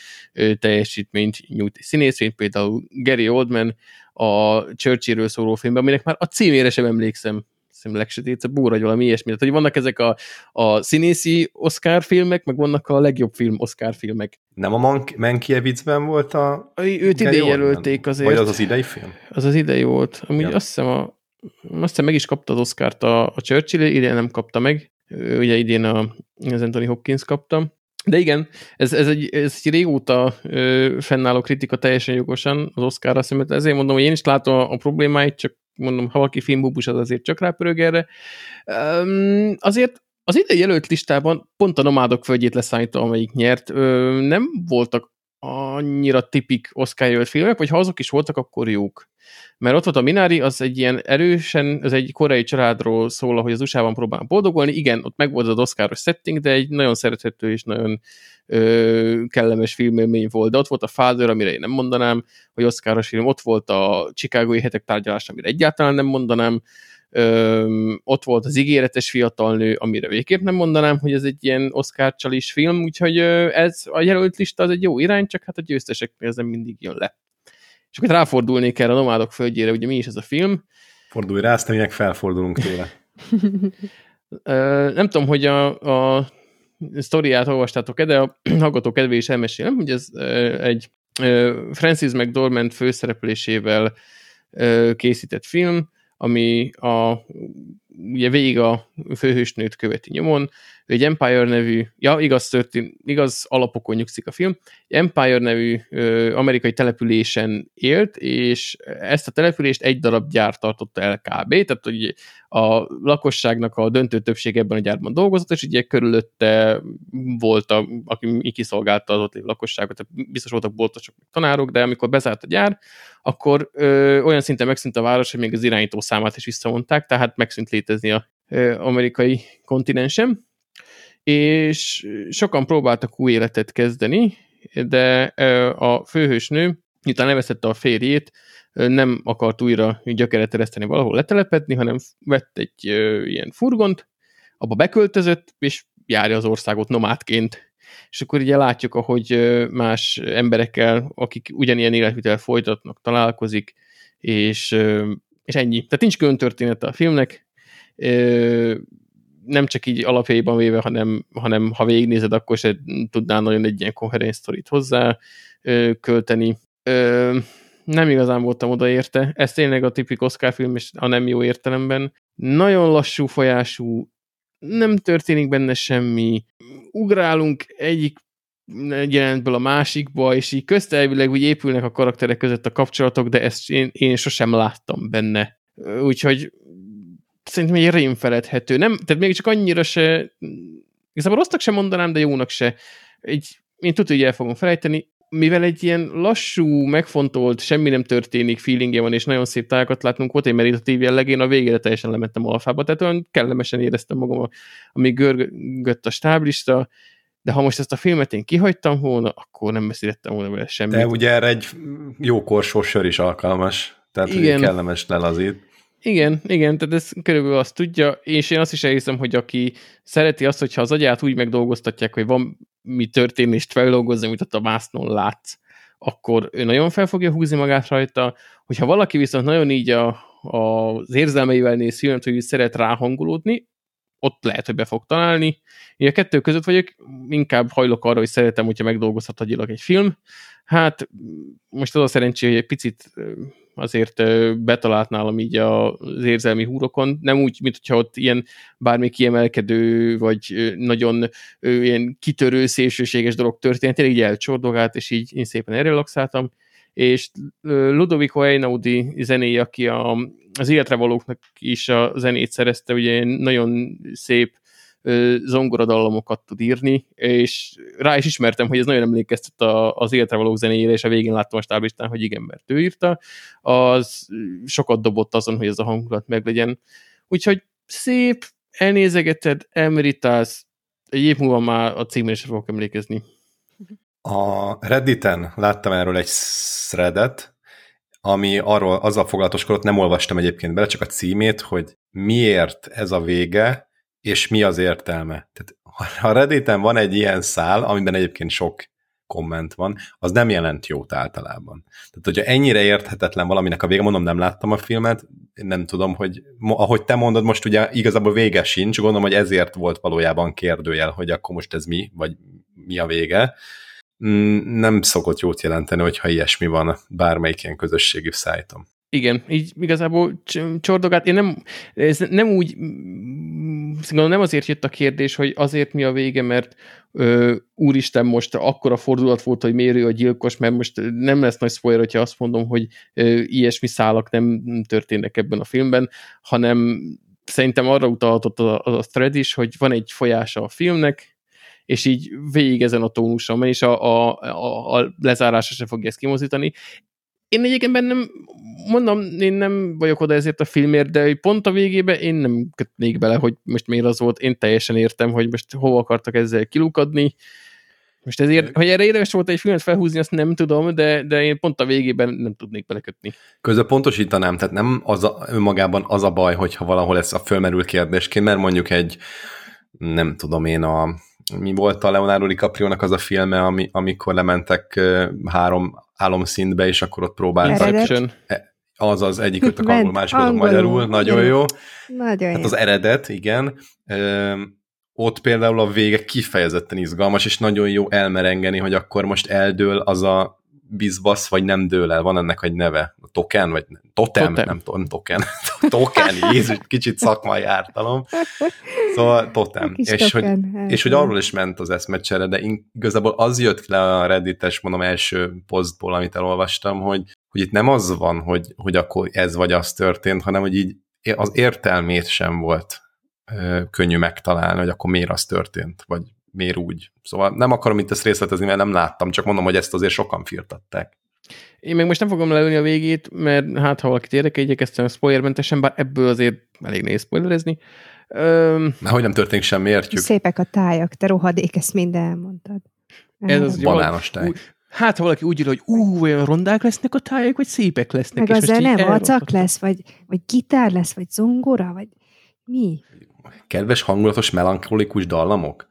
C: teljesítményt nyújt színész, mint például Gary Oldman a Churchillről szóló filmben, aminek már a címére sem emlékszem, hiszem legsötét, a búr, vagy valami ilyesmi. Tehát, hogy vannak ezek a, a színészi Oscar filmek, meg vannak a legjobb film Oscar filmek.
A: Nem a Mank- Mankiewiczben volt a...
C: Őt idén jelölték azért.
A: Vagy az az idei film?
C: Az az idei volt. Amúgy ja. azt hiszem, a, azt hiszem meg is kapta az Oscárt a, a Churchill, idén nem kapta meg. Ugye idén a, az Anthony Hopkins kapta. De igen, ez, ez, egy, ez egy régóta ö, fennálló kritika teljesen jogosan az Oscarra szemben. Ezért mondom, hogy én is látom a, a problémáit, csak mondom, ha valaki filmbubus, az azért csak rápörög erre. Um, azért az idei jelölt listában pont a Nomádok földjét leszállítva, amelyik nyert, ö, nem voltak annyira tipik jelölt filmek, vagy ha azok is voltak, akkor jók. Mert ott volt a Minari, az egy ilyen erősen, az egy koreai családról szól, hogy az USA-ban próbál boldogulni. Igen, ott megvolt az Oscaros setting, de egy nagyon szerethető és nagyon ö, kellemes filmélmény volt. De ott volt a Father, amire én nem mondanám, hogy Oscaros film. Ott volt a Chicagói hetek tárgyalás, amire egyáltalán nem mondanám. Ö, ott volt az ígéretes fiatal nő, amire végképp nem mondanám, hogy ez egy ilyen Oscar csalis film, úgyhogy ez a jelölt lista az egy jó irány, csak hát a győzteseknél ez nem mindig jön le. És akkor ráfordulnék erre a Nomádok földjére, ugye mi is ez a film.
A: Fordulj rá, aztán meg felfordulunk tőle. <laughs>
C: nem tudom, hogy a, a sztoriát olvastátok-e, de a <clears throat> hallgató kedvé is elmesélem, hogy ez egy Francis McDormand főszereplésével készített film, ami a, ugye végig a főhősnőt követi nyomon, egy Empire nevű, ja, igaz, történ, igaz alapokon nyugszik a film, Empire nevű ö, amerikai településen élt, és ezt a települést egy darab gyár tartotta el kb. Tehát, hogy a lakosságnak a döntő többség ebben a gyárban dolgozott, és ugye körülötte volt, a, aki kiszolgálta az ott lévő lakosságot, tehát biztos voltak boltosok, tanárok, de amikor bezárt a gyár, akkor ö, olyan szinten megszűnt a város, hogy még az irányító számát is visszamondták, tehát megszűnt létezni a ö, amerikai kontinensem és sokan próbáltak új életet kezdeni, de a főhősnő, miután leveszette a férjét, nem akart újra gyökeret ereszteni valahol letelepedni, hanem vett egy ilyen furgont, abba beköltözött, és járja az országot nomádként. És akkor ugye látjuk, ahogy más emberekkel, akik ugyanilyen életvitel folytatnak, találkozik, és, és ennyi. Tehát nincs külön a filmnek, nem csak így alapjaiban véve, hanem, hanem ha végignézed, akkor se tudnál nagyon egy ilyen koherens sztorit hozzá ö, költeni. Ö, nem igazán voltam odaérte. Ez tényleg a tipik Oscar film, és a nem jó értelemben. Nagyon lassú folyású, nem történik benne semmi. Ugrálunk egyik jelentből a másikba, és így köztelvileg úgy épülnek a karakterek között a kapcsolatok, de ezt én, én sosem láttam benne. Úgyhogy szerintem egy rémfeledhető. Nem, tehát még csak annyira se, igazából rossznak sem mondanám, de jónak se. Egy, én tudja, hogy el fogom felejteni, mivel egy ilyen lassú, megfontolt, semmi nem történik feelingje van, és nagyon szép tájakat látunk, volt egy meditatív jellegén, a végére teljesen lementem alfába, tehát olyan kellemesen éreztem magam, amíg görgött a stáblista, de ha most ezt a filmet én kihagytam volna, akkor nem beszéltem volna vele semmit.
A: De ugye erre egy jó korsós sör is alkalmas, tehát Igen. kellemes lelazít.
C: Igen, igen, tehát ez körülbelül azt tudja, és én azt is elhiszem, hogy aki szereti azt, hogyha az agyát úgy megdolgoztatják, hogy van mi történést feldolgozni, amit ott a vásznon látsz, akkor ő nagyon fel fogja húzni magát rajta, hogyha valaki viszont nagyon így a, a, az érzelmeivel néz filmet, hogy szeret ráhangolódni, ott lehet, hogy be fog találni. Én a kettő között vagyok, inkább hajlok arra, hogy szeretem, hogyha megdolgozhat agyilag egy film. Hát most az a szerencsé, hogy egy picit azért betalált nálam így az érzelmi húrokon. Nem úgy, mint hogyha ott ilyen bármi kiemelkedő, vagy nagyon ilyen kitörő, szélsőséges dolog történt, tényleg így elcsordogált, és így én szépen elrelaxáltam. És Ludovico Einaudi zenéje, aki a, az életre valóknak is a zenét szerezte, ugye nagyon szép zongoradallomokat tud írni, és rá is ismertem, hogy ez nagyon emlékeztet a, az életre való zenéjére, és a végén láttam a stáblistán, hogy igen, mert ő írta, az sokat dobott azon, hogy ez a hangulat meglegyen. Úgyhogy szép, elnézegeted, elmerítálsz, egy év múlva már a címre is fogok emlékezni.
A: A Redditen láttam erről egy threadet, ami arról azzal foglalatoskodott, nem olvastam egyébként bele, csak a címét, hogy miért ez a vége, és mi az értelme. Tehát ha a Redditen van egy ilyen szál, amiben egyébként sok komment van, az nem jelent jót általában. Tehát, hogyha ennyire érthetetlen valaminek a vége, mondom, nem láttam a filmet, nem tudom, hogy ahogy te mondod, most ugye igazából vége sincs, gondolom, hogy ezért volt valójában kérdőjel, hogy akkor most ez mi, vagy mi a vége. Mm, nem szokott jót jelenteni, hogyha ilyesmi van bármelyik ilyen közösségi szájton.
C: Igen, így igazából csordogát, én nem, ez nem úgy, gondolom nem azért jött a kérdés, hogy azért mi a vége, mert ö, úristen most akkora fordulat volt, hogy mérő a gyilkos, mert most nem lesz nagy spoiler, hogyha azt mondom, hogy ö, ilyesmi szálak nem történnek ebben a filmben, hanem szerintem arra utalhatott a, a thread is, hogy van egy folyása a filmnek, és így végig ezen a tónuson megy, és a, a, a, a lezárása se fogja ezt kimozítani én egyébként nem, mondom, én nem vagyok oda ezért a filmért, de pont a végébe én nem kötnék bele, hogy most miért az volt, én teljesen értem, hogy most hova akartak ezzel kilukadni, most ezért, hogy erre érdemes volt egy filmet felhúzni, azt nem tudom, de, de én pont a végében nem tudnék belekötni.
A: Közben pontosítanám, tehát nem az a, önmagában az a baj, hogyha valahol ez a fölmerül kérdésként, mert mondjuk egy, nem tudom én, a, mi volt a Leonardo dicaprio az a filme, ami, amikor lementek három álomszintbe, és akkor ott próbáltak. E, az az egyik ötök angol, másik ötök magyarul, nagyon jó.
B: Nagyon
A: hát az eredet, igen. Ott például a vége kifejezetten izgalmas, és nagyon jó elmerengeni, hogy akkor most eldől az a bizbasz, vagy nem dől el, van ennek egy neve, token, vagy totem, totem. nem, to, token, <laughs> token, Jézus, kicsit szakmai ártalom. Szóval totem. És token, hogy, és hogy arról is ment az eszmecsere, de igazából az jött le a reddites, mondom, első posztból, amit elolvastam, hogy, hogy itt nem az van, hogy, hogy akkor ez vagy az történt, hanem hogy így az értelmét sem volt ö, könnyű megtalálni, hogy akkor miért az történt, vagy miért úgy. Szóval nem akarom itt ezt részletezni, mert nem láttam, csak mondom, hogy ezt azért sokan firtatták.
C: Én meg most nem fogom leülni a végét, mert hát ha valakit érdekel, igyekeztem spoilermentesen, bár ebből azért elég nehéz spoilerezni.
A: Öm... Mert hogy nem történik semmi, értjük.
B: Szépek a tájak, te rohadék, ezt minden elmondtad.
A: Ez az banános táj. Úgy,
C: hát ha valaki úgy ír, hogy ú, olyan rondák lesznek a tájak, vagy szépek lesznek.
B: Meg azért nem vacak lesz, vagy, vagy gitár lesz, vagy zongora, vagy mi?
A: Kedves, hangulatos, melankolikus dallamok?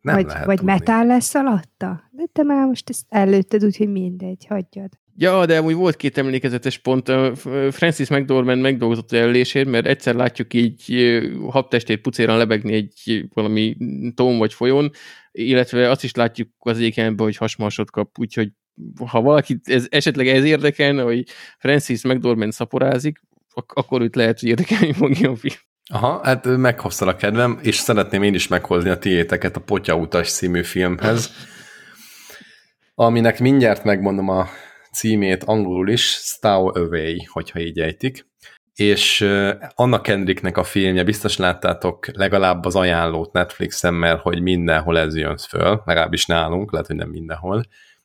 B: Nem vagy, lehet vagy tudni. metál lesz alatta? De te már most ezt előtted, úgyhogy mindegy, hagyjad.
C: Ja, de amúgy volt két emlékezetes pont. Francis McDormand megdolgozott a jelölésért, mert egyszer látjuk így habtestét pucéran lebegni egy valami tón vagy folyón, illetve azt is látjuk az ékenben, hogy hasmasot kap, úgyhogy ha valaki ez, esetleg ez érdekel, hogy Francis McDormand szaporázik, ak- akkor őt lehet, hogy érdekelni fogja a film.
A: Aha, hát meghozta a kedvem, és szeretném én is meghozni a tiéteket a Potya utas című filmhez, aminek mindjárt megmondom a címét angolul is, Stow Away, hogyha így ejtik. És Anna Kendricknek a filmje, biztos láttátok legalább az ajánlót Netflixen, mert hogy mindenhol ez jön föl, legalábbis nálunk, lehet, hogy nem mindenhol,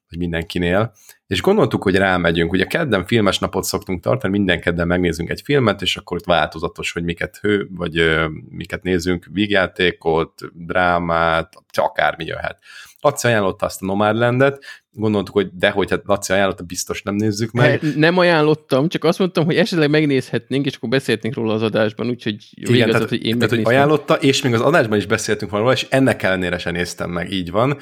A: vagy mindenkinél, és gondoltuk, hogy rámegyünk. Ugye kedden filmes napot szoktunk tartani, minden kedden megnézünk egy filmet, és akkor ott változatos, hogy miket hő, vagy ö, miket nézünk, vígjátékot, drámát, akármi jöhet. Laci ajánlotta azt a Nomadlandet, gondoltuk, hogy de hogy hát Laci ajánlotta, biztos nem nézzük meg.
C: He, nem ajánlottam, csak azt mondtam, hogy esetleg megnézhetnénk, és akkor beszélhetnénk róla az adásban, úgyhogy
A: Igen, tehát, hogy én tehát, hogy ajánlotta, és még az adásban is beszéltünk róla, és ennek ellenére sem néztem meg, így van.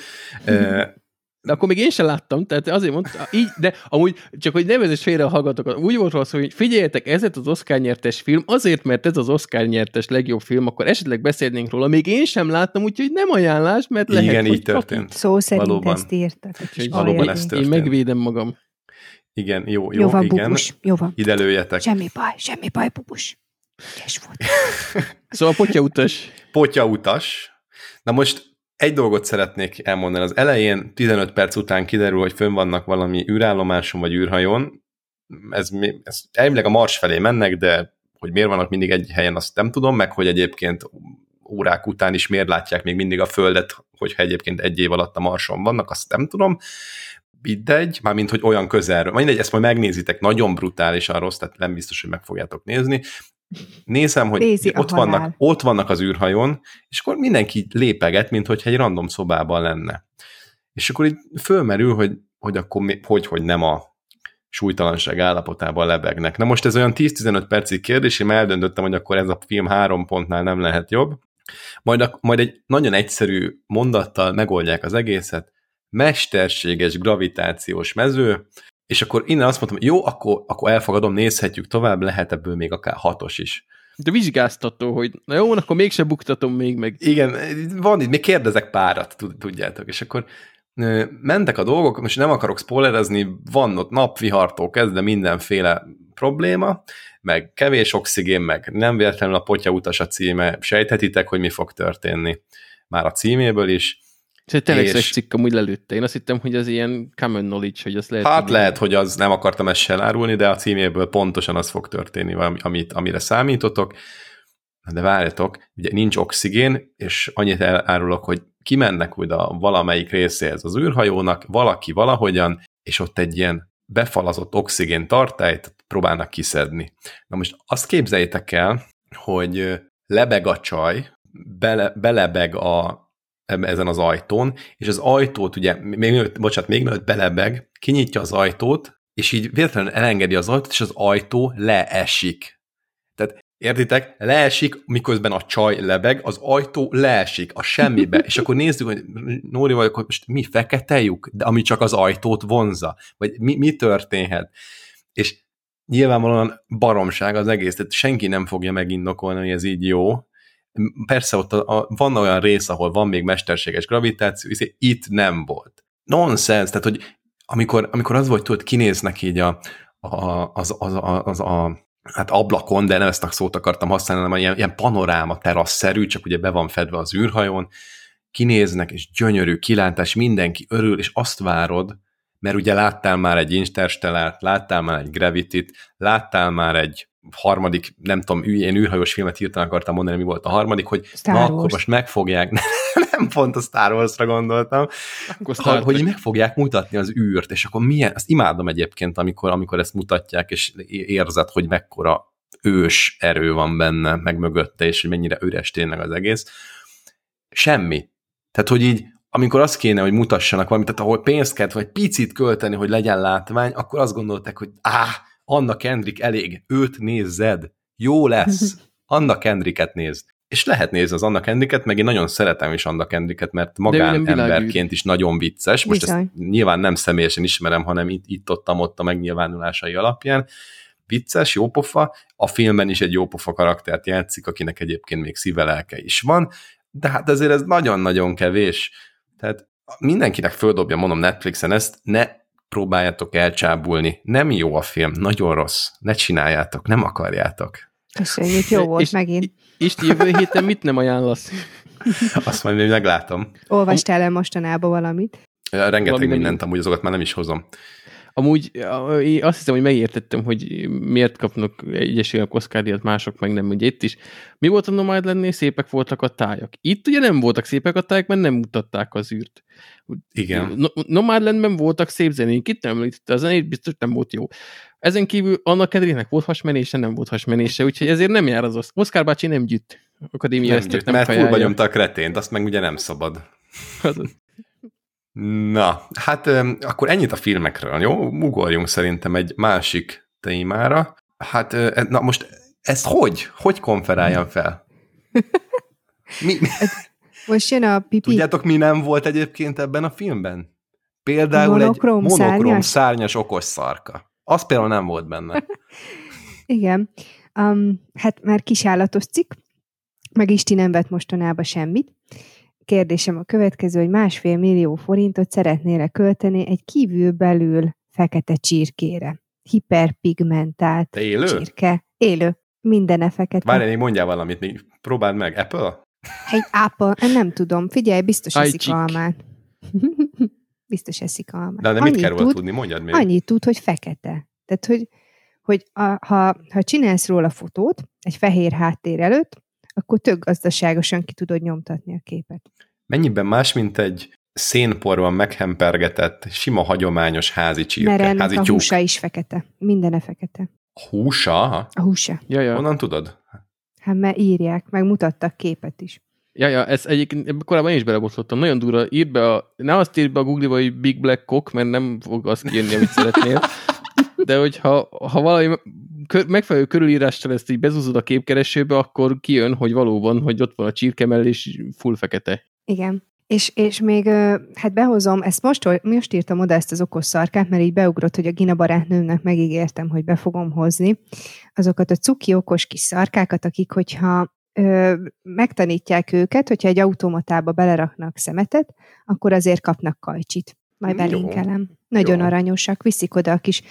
C: De akkor még én sem láttam, tehát azért mondtam, így, de amúgy csak, hogy nevezés félre a hallgatókat, úgy volt az, hogy figyeljetek, ez az Oscar nyertes film, azért, mert ez az Oscar nyertes legjobb film, akkor esetleg beszélnénk róla. Még én sem láttam, úgyhogy nem ajánlás, mert lehet,
A: Igen, így történt.
B: Szó szerint valóban. ezt írtak.
A: valóban ez történt.
C: Én megvédem magam.
A: Igen, jó, jó,
B: Jó van,
A: igen.
B: bubus, jó van.
A: Ide lőjetek.
B: Semmi baj, semmi baj, bubus. Ügyes volt.
C: Szóval potyautas.
A: Potyautas. Na most egy dolgot szeretnék elmondani. Az elején 15 perc után kiderül, hogy fönn vannak valami űrállomáson vagy űrhajón. Ez, ez elvileg a Mars felé mennek, de hogy miért vannak mindig egy helyen, azt nem tudom, meg hogy egyébként órák után is miért látják még mindig a Földet, hogyha egyébként egy év alatt a Marson vannak, azt nem tudom. Mindegy, mármint, hogy olyan közelről. Mindegy, ezt majd megnézitek, nagyon brutálisan rossz, tehát nem biztos, hogy meg fogjátok nézni. Nézem, hogy
B: Nézi
A: ott
B: halál.
A: vannak, ott vannak az űrhajón, és akkor mindenki lépeget, mint hogyha egy random szobában lenne. És akkor így fölmerül, hogy, hogy akkor mi, hogy, hogy nem a súlytalanság állapotában lebegnek. Na most ez olyan 10-15 percig kérdés, én eldöntöttem, hogy akkor ez a film három pontnál nem lehet jobb. Majd, a, majd egy nagyon egyszerű mondattal megoldják az egészet, mesterséges gravitációs mező, és akkor innen azt mondtam, jó, akkor, akkor elfogadom, nézhetjük tovább, lehet ebből még akár hatos is.
C: De vizsgáztató, hogy na jó, akkor mégse buktatom még meg.
A: Igen, van itt, még kérdezek párat, tud- tudjátok, és akkor mentek a dolgok, most nem akarok spoilerezni, van ott napvihartól kezdve mindenféle probléma, meg kevés oxigén, meg nem véletlenül a potya utas a címe, sejthetitek, hogy mi fog történni már a címéből is.
C: Ez egy telexes
A: És-
C: cikk amúgy lelőtte. Én azt hittem, hogy ez ilyen common knowledge, hogy azt lehet.
A: Hát
C: tudni.
A: lehet, hogy az nem akartam ezt se elárulni, de a címéből pontosan az fog történni, ami- amit, amire számítotok. De várjatok, ugye nincs oxigén, és annyit elárulok, hogy kimennek oda valamelyik részéhez az űrhajónak, valaki valahogyan, és ott egy ilyen befalazott oxigén tartályt próbálnak kiszedni. Na most azt képzeljétek el, hogy lebeg a csaj, bele, belebeg a, ezen az ajtón, és az ajtót ugye, még bocsánat, még mielőtt belebeg, kinyitja az ajtót, és így véletlenül elengedi az ajtót, és az ajtó leesik. Tehát értitek? Leesik, miközben a csaj lebeg, az ajtó leesik a semmibe, <laughs> és akkor nézzük, hogy Nóri vagyok, hogy most mi fekete lyuk, de ami csak az ajtót vonza, vagy mi, mi történhet? És nyilvánvalóan baromság az egész, tehát senki nem fogja megindokolni, hogy ez így jó. Persze ott a, a, van olyan rész, ahol van még mesterséges gravitáció, hiszen itt nem volt. Nonsense, tehát hogy amikor, amikor az volt, tudod, kinéznek így a, a, az, az, az, az a hát ablakon, de nem ezt a szót akartam használni, hanem ilyen, ilyen panoráma terasszerű, csak ugye be van fedve az űrhajón, kinéznek, és gyönyörű kilátás, mindenki örül, és azt várod, mert ugye láttál már egy Interstellárt, láttál már egy Gravity-t, láttál már egy harmadik, nem tudom, ű- én űrhajós filmet hirtelen akartam mondani, mi volt a harmadik, hogy
B: Star
A: na
B: Wars.
A: akkor most megfogják, <laughs> nem pont a Star Wars-ra gondoltam,
C: Akkor Star
A: hogy
C: Trek.
A: meg fogják mutatni az űrt, és akkor milyen, azt imádom egyébként, amikor, amikor ezt mutatják, és érzed, hogy mekkora ős erő van benne, meg mögötte, és hogy mennyire üres tényleg az egész. Semmi. Tehát, hogy így, amikor azt kéne, hogy mutassanak valamit, tehát ahol pénzt kellett, vagy picit költeni, hogy legyen látvány, akkor azt gondolták, hogy áh, Anna Kendrick elég, őt nézzed, jó lesz, <laughs> Anna Kendricket nézd. És lehet nézni az Anna Kendricket, meg én nagyon szeretem is Anna Kendricket, mert magánemberként is nagyon vicces. Most
B: Bizony.
A: ezt nyilván nem személyesen ismerem, hanem itt, itt ott, ott a megnyilvánulásai alapján. Vicces, jópofa, a filmben is egy jópofa karaktert játszik, akinek egyébként még szívelelke is van, de hát azért ez nagyon-nagyon kevés. Tehát mindenkinek földobja, mondom Netflixen ezt, ne próbáljátok elcsábulni. Nem jó a film, nagyon rossz. Ne csináljátok, nem akarjátok.
B: Köszönjük, jó volt
C: És-
B: megint.
C: Isti, jövő héten mit nem ajánlasz? <laughs>
A: Azt majd még meglátom.
B: Olvastál el mostanában valamit?
A: Rengeteg
C: Valami
A: mindent, amúgy azokat már nem is hozom.
C: Amúgy azt hiszem, hogy megértettem, hogy miért kapnak egyesülnek Oscar-díjat, mások meg nem. Ugye itt is. Mi volt a Nomadlandnél? Szépek voltak a tájak. Itt ugye nem voltak szépek a tájak, mert nem mutatták az űrt.
A: Igen.
C: No- Nomadlandben voltak szép zenék, itt nem említette a zenét, biztos nem volt jó. Ezen kívül annak kedvének volt hasmenése, nem volt hasmenése, úgyhogy ezért nem jár az Osz- Oscar bácsi nem gyűjt. Akadémia
A: Nem
C: ezt
A: gyűjt,
C: nem
A: mert fullba
C: kajálja.
A: nyomta a kretént, azt meg ugye nem szabad. <laughs>
C: Azaz.
A: Na, hát akkor ennyit a filmekről, jó? Ugorjunk szerintem egy másik témára. Hát, ö, na most ezt hogy? Hogy konferáljam fel? <laughs> Mi,
B: Most jön a pipi.
A: tudjátok, mi nem volt egyébként ebben a filmben? Például
B: Monokróm
A: egy monokrom
B: szárnyas?
A: szárnyas okos szarka. Az például nem volt benne. <laughs>
B: Igen. Um, hát már kisállatos cikk, meg Isti nem vett mostanában semmit. Kérdésem a következő, hogy másfél millió forintot szeretnél költeni egy kívülbelül fekete csirkére. Hiperpigmentált
A: Te élő?
B: csirke. Élő. Mindene fekete.
A: Várj, még mondjál valamit, még próbáld meg. Apple?
B: Egy ápa, nem tudom. Figyelj, biztos eszik
C: Ajcsik.
B: almát. <laughs> biztos eszik almát.
A: De, de mit kell róla
B: tud,
A: tudni? Mondjad még.
B: Annyit tud, hogy fekete. Tehát, hogy, hogy a, ha, ha csinálsz róla fotót egy fehér háttér előtt, akkor tök gazdaságosan ki tudod nyomtatni a képet.
A: Mennyiben más, mint egy szénporban meghempergetett, sima hagyományos házi csirke,
B: Mert ennek
A: házi
B: a
A: tyúk.
B: húsa is fekete. Mindene fekete.
A: Húsa?
B: A húsa.
C: Ja, ja.
A: Honnan tudod?
B: Hát mert írják, meg mutattak képet is.
C: Ja, ja, ez egyébként ebbe korábban én is belebotlottam. Nagyon durva. Írd be a, ne azt írd be a Google-ba, hogy Big Black Cock, mert nem fog az kijönni, amit szeretnél. <laughs> De hogyha ha valami kö, megfelelő körülírással ezt így bezúzod a képkeresőbe, akkor kijön, hogy valóban, hogy ott van a csirke mellé, és full fekete.
B: Igen. És, és még, hát behozom, ezt most, most írtam oda ezt az okos szarkát, mert így beugrott, hogy a Gina barátnőmnek megígértem, hogy be fogom hozni azokat a cuki okos kis szarkákat, akik, hogyha ö, megtanítják őket, hogyha egy automatába beleraknak szemetet, akkor azért kapnak kajcsit. Majd belinkelem. Nagyon
A: Jó.
B: aranyosak, viszik oda a kis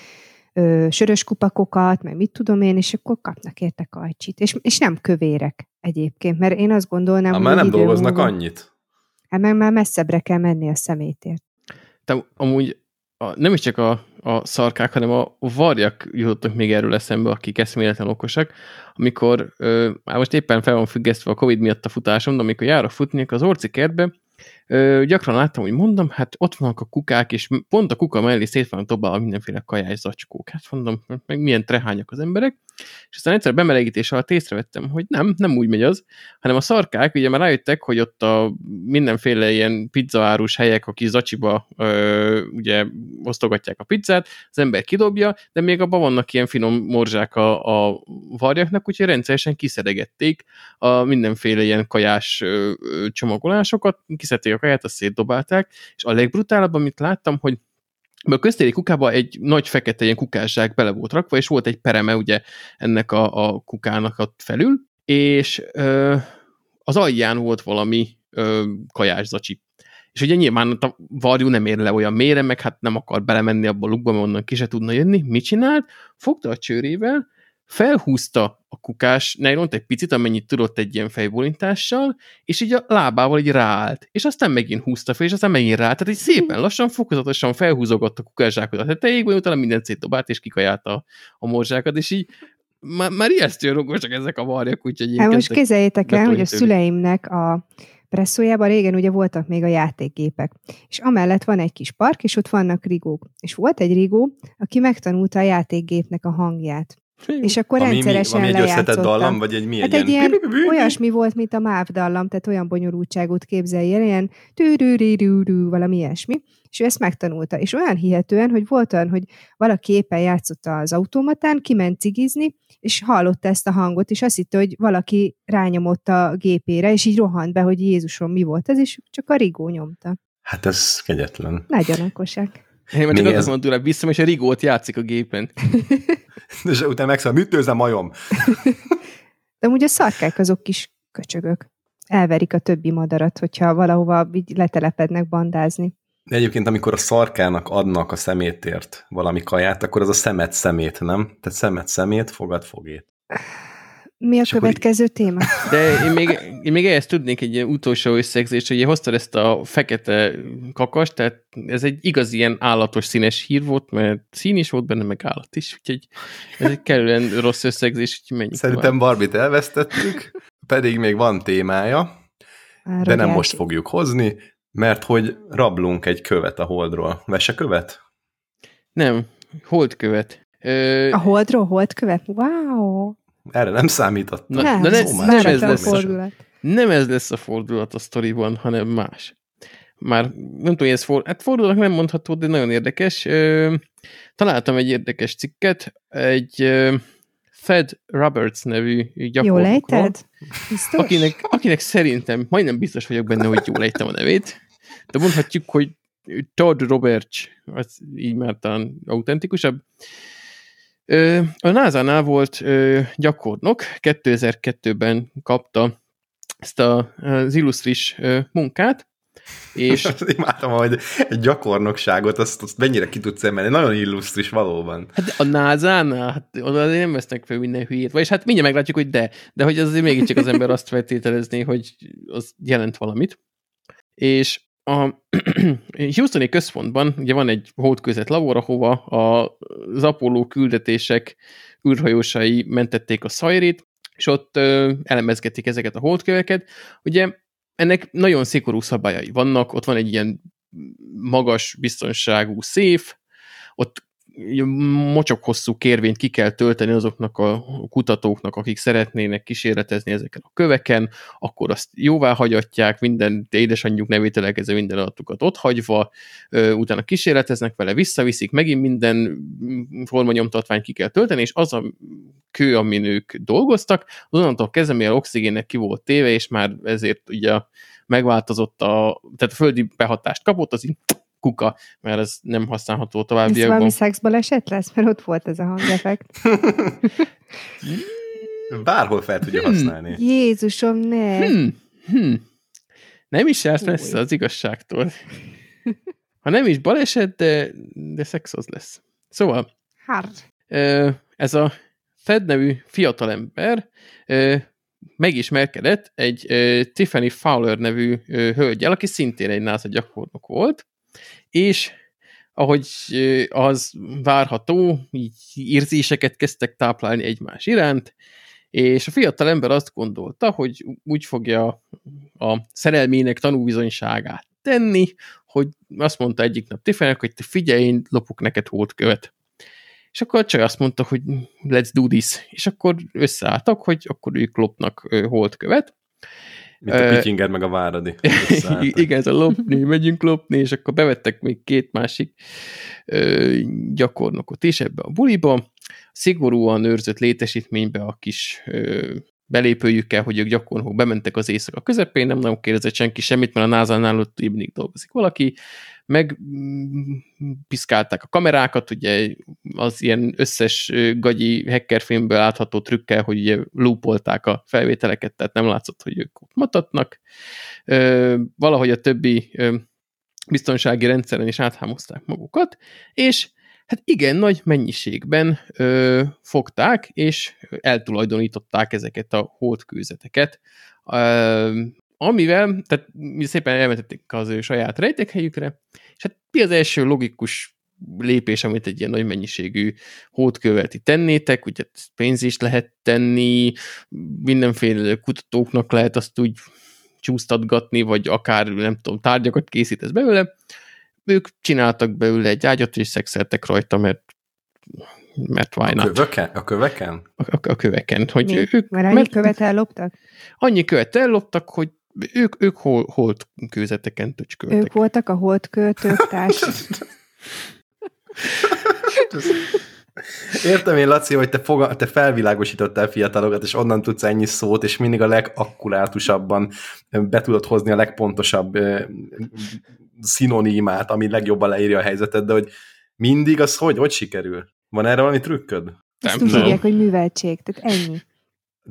B: ö, sörös kupakokat, meg mit tudom én, és akkor kapnak érte kajcsit. És, és nem kövérek egyébként, mert én azt gondolnám, hogy
A: már nem dolgoznak
B: múlva-
A: annyit.
B: Hát meg már messzebbre kell menni a szemétért.
C: De amúgy a, nem is csak a, a szarkák, hanem a varjak jutottak még erről eszembe, akik eszméletlen okosak, amikor, ö, már most éppen fel van függesztve a Covid miatt a futásom, de amikor járok futni, akkor az orci kertbe, ö, gyakran láttam, hogy mondom, hát ott vannak a kukák, és pont a kuka mellé szét vannak dobálva mindenféle kajás zacskók. Hát mondom, meg milyen trehányak az emberek. És aztán egyszer bemelegítés alatt észrevettem, hogy nem, nem úgy megy az, hanem a szarkák ugye már rájöttek, hogy ott a mindenféle ilyen pizzaárus helyek, a kis zacsiba ö, ugye osztogatják a pizzát, az ember kidobja, de még abban vannak ilyen finom morzsák a, a varjaknak, úgyhogy rendszeresen kiszedegették a mindenféle ilyen kajás ö, ö, csomagolásokat, kiszedték a kaját, azt szétdobálták, és a legbrutálabb, amit láttam, hogy a köztéri kukába egy nagy fekete ilyen kukászsák bele volt rakva, és volt egy pereme ugye ennek a, a kukának ott felül, és ö, az alján volt valami ö, kajás zacsi. És ugye nyilván a varjú nem ér le olyan mélyre, meg hát nem akar belemenni abba a lukba, mert onnan ki se tudna jönni. Mit csinált? Fogta a csőrével, felhúzta a kukás nejlont egy picit, amennyit tudott egy ilyen fejbólintással, és így a lábával így ráállt. És aztán megint húzta fel, és aztán megint ráállt. Tehát így szépen lassan, fokozatosan felhúzogatta a kukászsákot a tetejéig, vagy utána mindent szétdobált, és kikajálta a, a morzsákat, és így már, már ijesztően okosak ezek a varjak, úgyhogy
B: Hát most képzeljétek el, hogy a szüleimnek a presszójában régen ugye voltak még a játékgépek, és amellett van egy kis park, és ott vannak rigók. És volt egy rigó, aki megtanulta a játékgépnek a hangját. És akkor
A: Ami, mi,
B: rendszeresen
A: ami egy összetett dallam, vagy egy mi
B: Hát
A: egy,
B: ilyen olyasmi volt, mint a MÁV dallam, tehát olyan bonyolultságot képzelj el, ilyen tűrűrűrűrű, valami ilyesmi, és ő ezt megtanulta. És olyan hihetően, hogy volt olyan, hogy valaki éppen játszotta az automatán, kiment cigizni, és hallotta ezt a hangot, és azt hitte, hogy valaki rányomott a gépére, és így rohant be, hogy Jézusom, mi volt ez, és csak a rigó nyomta.
A: Hát ez kegyetlen.
B: Nagyon okosak.
C: Én már csak azt mondom tőle, visszam, és a rigót játszik a gépen. <laughs>
A: És utána megszól, mit tőz a majom? <laughs>
B: De ugye a szarkák azok kis köcsögök. Elverik a többi madarat, hogyha valahova így letelepednek bandázni.
A: De egyébként, amikor a szarkának adnak a szemétért valami kaját, akkor az a szemet szemét, nem? Tehát szemet szemét, fogad fogét.
B: Mi a
A: És akkor
B: következő téma?
C: De én még, én még ehhez tudnék egy ilyen utolsó összegzést, hogy hoztad ezt a fekete kakas, tehát ez egy igaz ilyen állatos színes hír volt, mert szín is volt benne, meg állat is, úgyhogy ez egy kellően rossz összegzés, úgyhogy menjünk
A: Szerintem Barbit elvesztettük, pedig még van témája,
B: Már
A: de nem most fogjuk hozni, mert hogy rablunk egy követ a holdról. Vesse követ?
C: Nem, holdkövet. Ö,
B: A holdról holdkövet? Wow!
A: Erre nem számítottam.
C: Na,
B: nem,
C: de ne- nem ez lesz.
B: fordulat.
C: nem ez lesz a fordulat a sztoriban, hanem más. Már nem tudom, hogy ez for, hát fordulat nem mondható, de nagyon érdekes. Találtam egy érdekes cikket, egy Fed Roberts nevű
B: Jól
C: gyakornokról,
B: ejted? Biztos?
C: akinek, akinek szerintem majdnem biztos vagyok benne, hogy jól ejtem a nevét, de mondhatjuk, hogy Todd Roberts, az így már talán autentikusabb. A NASA-nál volt gyakornok, 2002-ben kapta ezt a, az illusztris munkát, És <laughs>
A: Imádtam, hogy egy gyakornokságot, azt, azt mennyire ki tudsz emelni. Nagyon illusztris valóban.
C: hát a NASA-nál, hát oda nem vesznek fel minden hülyét. Vagyis hát mindjárt meglátjuk, hogy de. De hogy az azért mégiscsak az ember azt feltételezné, hogy az jelent valamit. És a <clears throat> Houstoni központban ugye van egy hódközet labor, ahova az Apollo küldetések űrhajósai mentették a szajrét, és ott ö, elemezgetik ezeket a holdköveket. Ugye ennek nagyon szigorú szabályai vannak, ott van egy ilyen magas biztonságú széf, ott mocsok hosszú kérvényt ki kell tölteni azoknak a kutatóknak, akik szeretnének kísérletezni ezeken a köveken, akkor azt jóvá hagyatják, minden édesanyjuk nevét elkező minden adatukat ott hagyva, utána kísérleteznek vele, visszaviszik, megint minden formanyomtatványt ki kell tölteni, és az a kő, amin ők dolgoztak, azonnantól kezdve, mivel oxigénnek ki volt téve, és már ezért ugye megváltozott a, tehát a földi behatást kapott, az így kuka, mert ez nem használható
B: Ez
C: továbbiakban.
B: valami szexbaleset lesz? Mert ott volt ez a hangeffekt. <laughs>
A: Bárhol fel tudja használni.
B: Jézusom, ne!
C: Hmm, hmm. Nem is járt
B: Fúj.
C: messze az igazságtól. Ha nem is baleset, de, de szex az lesz. Szóval,
B: Hard.
C: ez a Fed nevű fiatalember megismerkedett egy Tiffany Fowler nevű hölgyel, aki szintén egy NASA gyakornok volt, és ahogy az várható, így érzéseket kezdtek táplálni egymás iránt, és a fiatal ember azt gondolta, hogy úgy fogja a szerelmének tanúbizonyságát tenni, hogy azt mondta egyik nap Tiffany, hogy te figyelj, én lopok neked hódkövet. És akkor a csaj azt mondta, hogy let's do this. És akkor összeálltak, hogy akkor ők lopnak holdkövet.
A: Mint a
C: Ö,
A: Pityinger meg a Váradi. <laughs>
C: Igen, ez a lopni, megyünk lopni, és akkor bevettek még két másik ö, gyakornokot is ebbe a buliba. Szigorúan őrzött létesítménybe a kis ö, belépőjükkel, hogy ők gyakornokok bementek az éjszaka közepén, nem nagyon kérdezett senki semmit, mert a NASA-nál ott mindig dolgozik valaki, meg mm, piszkálták a kamerákat, ugye az ilyen összes gagyi hackerfilmből látható trükkel, hogy ugye loopolták a felvételeket, tehát nem látszott, hogy ők ott matatnak. Valahogy a többi biztonsági rendszeren is áthámozták magukat, és hát igen, nagy mennyiségben ö, fogták, és eltulajdonították ezeket a holdkőzeteket, ö, amivel, tehát szépen elvetették az ő saját rejtékhelyükre, és hát mi az első logikus lépés, amit egy ilyen nagy mennyiségű hódköveti tennétek, ugye pénz is lehet tenni, mindenféle kutatóknak lehet azt úgy csúsztatgatni, vagy akár, nem tudom, tárgyakat készítesz belőle, ők csináltak belőle egy ágyat, és szexeltek rajta, mert mert why
A: A
C: not?
A: köveken? A köveken?
C: A, a, a köveken, hogy
B: Mi?
C: ők
B: Mert annyi követ elloptak?
C: annyi követ elloptak, hogy ők, ők hol, holt kőzeteken töcsköltek.
B: Ők voltak a holdköltők társ. <laughs>
A: Értem én, Laci, hogy te, foga- te felvilágosítottál fiatalokat, és onnan tudsz ennyi szót, és mindig a legakkurátusabban be tudod hozni a legpontosabb szinonímát, ami legjobban leírja a helyzetet, de hogy mindig az hogy, hogy sikerül? Van erre valami trükköd?
B: Ezt
C: Nem
B: úgy hívják, hogy műveltség. Tehát ennyi.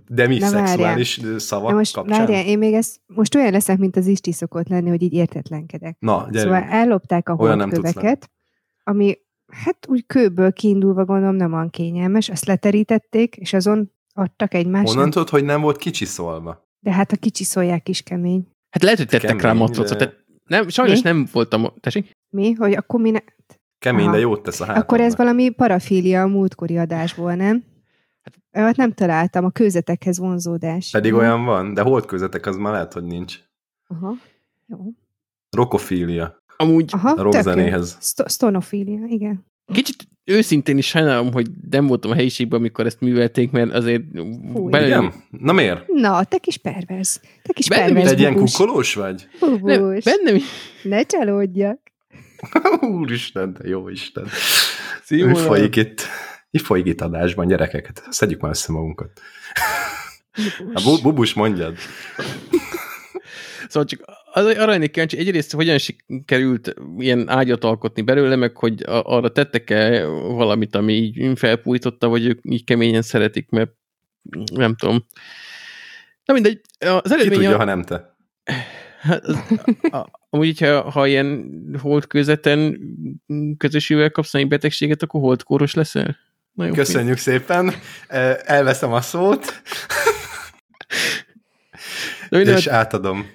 A: De mi
B: Na, várjál.
A: szexuális eh, szavak
B: Na most
A: kapcsán?
B: várjál, én még ezt, most olyan leszek, mint az Isti szokott lenni, hogy így értetlenkedek.
A: Na, gyere.
B: Szóval ellopták a holdköveket, ami hát úgy kőből kiindulva gondolom nem olyan kényelmes, azt leterítették, és azon adtak egymásnak.
A: Honnan tudod, hogy nem volt kicsiszolva?
B: De hát a kicsi szóják is kemény.
C: Hát lehet, hogy tettek
A: Kemény,
C: rá matracot.
A: de-
C: Tehát nem, sajnos
B: Mi?
C: nem voltam... Tessék?
B: Mi? Hogy akkor mi ne...
A: Kemény,
B: Aha.
A: de jót tesz a hátadnak.
B: Akkor ez valami parafília a múltkori adásból, nem? Hát nem találtam, a kőzetekhez vonzódás.
A: Pedig olyan van, de holdközetek az már lehet, hogy nincs.
B: Aha. Jó.
A: Rokofília.
C: Amúgy
B: Aha,
A: A rockzenéhez.
B: Sto- Stonofília, igen.
C: Kicsit őszintén is sajnálom, hogy nem voltam a helyiségben, amikor ezt művelték, mert azért belül...
A: Igen? Na miért?
B: Na, te kis pervers. Te kis
C: Bennem
B: pervers
A: egy ilyen
B: bubus.
A: kukolós vagy?
C: Nem,
B: Bubus.
C: bennem is.
B: Ne csalódjak. <laughs>
A: Úristen, de jó Isten. Mi folyik itt? Mi folyik itt adásban, gyerekeket? Szedjük már össze magunkat. A bu- bubus mondjad.
C: Szóval csak az, arra lennék kíváncsi, egyrészt hogyan sikerült ilyen ágyat alkotni belőle, meg hogy arra tettek-e valamit, ami így felpújtotta, vagy ők így keményen szeretik, mert nem tudom. Na mindegy, az
A: Ki
C: eredmény
A: tudja,
C: a,
A: ha nem te.
C: Hát, amúgy, hogyha, ha ilyen holdközeten közösülvel kapsz egy betegséget, akkor holdkóros leszel?
A: Nagyon Köszönjük pénz. szépen. Elveszem a szót. De és hát, átadom.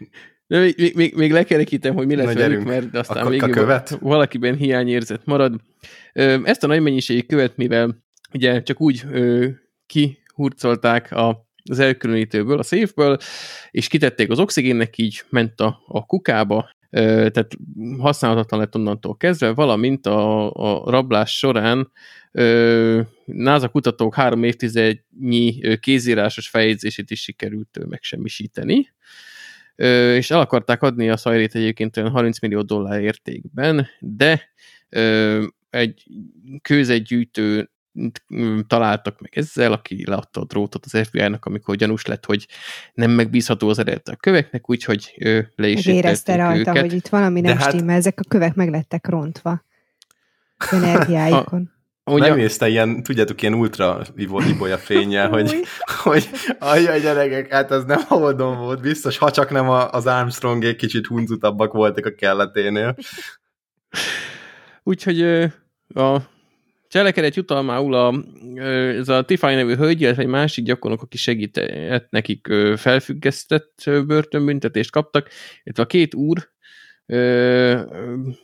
C: De még, még, még, még lekerekítem, hogy mi lesz Na, velük, mert aztán a, még a követ? valakiben hiányérzet marad. Ezt a nagy mennyiségű követ, mivel ugye csak úgy kihurcolták a az elkülönítőből, a széfből, és kitették az oxigénnek, így ment a, a kukába, tehát használhatatlan lett onnantól kezdve, valamint a, a rablás során NASA kutatók három évtizednyi kézírásos feljegyzését is sikerült megsemmisíteni, és el akarták adni a szajrét egyébként olyan 30 millió dollár értékben, de egy kőzetgyűjtő találtak meg ezzel, aki leadta a drótot az FBI-nak, amikor gyanús lett, hogy nem megbízható az eredet a köveknek, úgyhogy ő le is
B: Érezte rajta, őket. hogy itt valami nem hát... stimmel, ezek a kövek meg lettek rontva <laughs> energiáikon.
A: Ugye... Nem nézte ilyen, tudjátok, ilyen ultra ibolya fénye, hogy, hogy ajaj gyerekek, hát ez nem oldom volt, biztos, ha csak nem az Armstrongék kicsit hunzutabbak voltak a kelleténél.
C: Úgyhogy a Cselekedet jutalmául a, ez a Tiffany nevű hölgy, illetve egy másik gyakornok, aki segített nekik felfüggesztett börtönbüntetést kaptak, illetve a két úr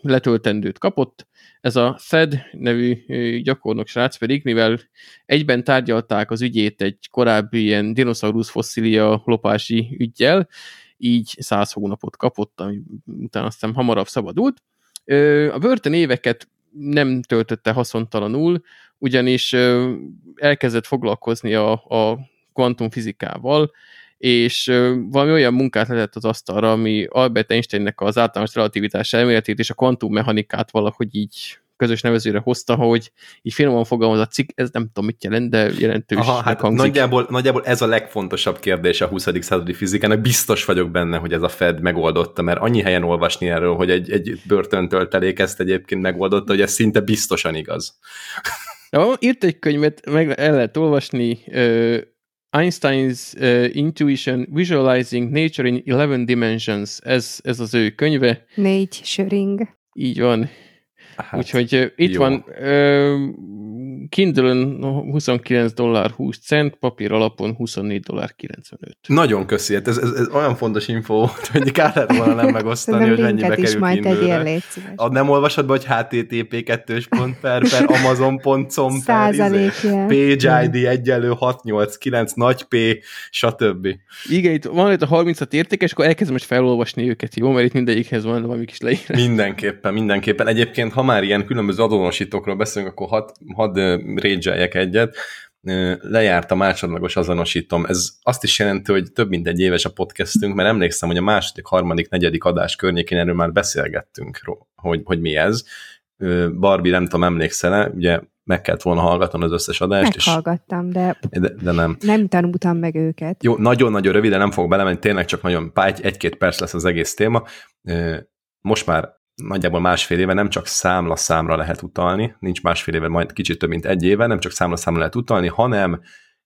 C: letöltendőt kapott. Ez a Fed nevű gyakornok srác pedig, mivel egyben tárgyalták az ügyét egy korábbi ilyen dinoszaurusz fosszília lopási ügyjel, így száz hónapot kapott, ami utána aztán hamarabb szabadult. A börtön éveket nem töltötte haszontalanul, ugyanis elkezdett foglalkozni a, a kvantumfizikával, és valami olyan munkát lehetett az asztalra, ami Albert Einsteinnek az általános relativitás elméletét és a kvantummechanikát valahogy így közös nevezőre hozta, hogy így finoman fogalmaz a cikk, ez nem tudom mit jelent, de jelentős Aha, hát
A: nagyjából, nagyjából ez a legfontosabb kérdés a 20. századi fizikának. Biztos vagyok benne, hogy ez a Fed megoldotta, mert annyi helyen olvasni erről, hogy egy, egy börtöntöltelék ezt egyébként megoldotta, hogy ez szinte biztosan igaz.
C: Ja, írt egy könyvet, meg el lehet olvasni, Einstein's uh, Intuition Visualizing Nature in Eleven Dimensions, ez, ez az ő könyve.
B: Négy söring.
C: Így van. Hát, Úgyhogy itt jó. van uh, Kindle-ön 29 dollár 20 cent, papír alapon 24 dollár 95.
A: Nagyon köszi, hát ez, ez, ez olyan fontos info volt, hogy kár lett volna nem megosztani, hogy mennyibe kerül majd Kindle-re. A nem olvasod be, hogy http 2 per, per amazon.com per izé, page ID egyelő 689 nagy P, stb.
C: Igen, itt van itt a 36 értékes, akkor elkezdem most felolvasni őket, jó? Mert itt mindegyikhez van valami kis leírás.
A: Mindenképpen, mindenképpen. Egyébként, ha már ilyen különböző azonosítókról beszélünk, akkor hadd had, rédzseljek egyet. Lejárt a másodlagos azonosítom. Ez azt is jelenti, hogy több mint egy éves a podcastünk, mert emlékszem, hogy a második, harmadik, negyedik adás környékén erről már beszélgettünk, hogy, hogy mi ez. Barbie, nem tudom, emlékszel-e, ugye meg kellett volna hallgatnom az összes adást.
B: Meghallgattam,
A: és,
B: de,
A: de, de nem.
B: nem tanultam meg őket.
A: Jó, nagyon-nagyon röviden nem fog belemenni, tényleg csak nagyon egy, egy-két perc lesz az egész téma. Most már nagyjából másfél éve nem csak számla számra lehet utalni, nincs másfél éve, majd kicsit több, mint egy éve, nem csak számla számra lehet utalni, hanem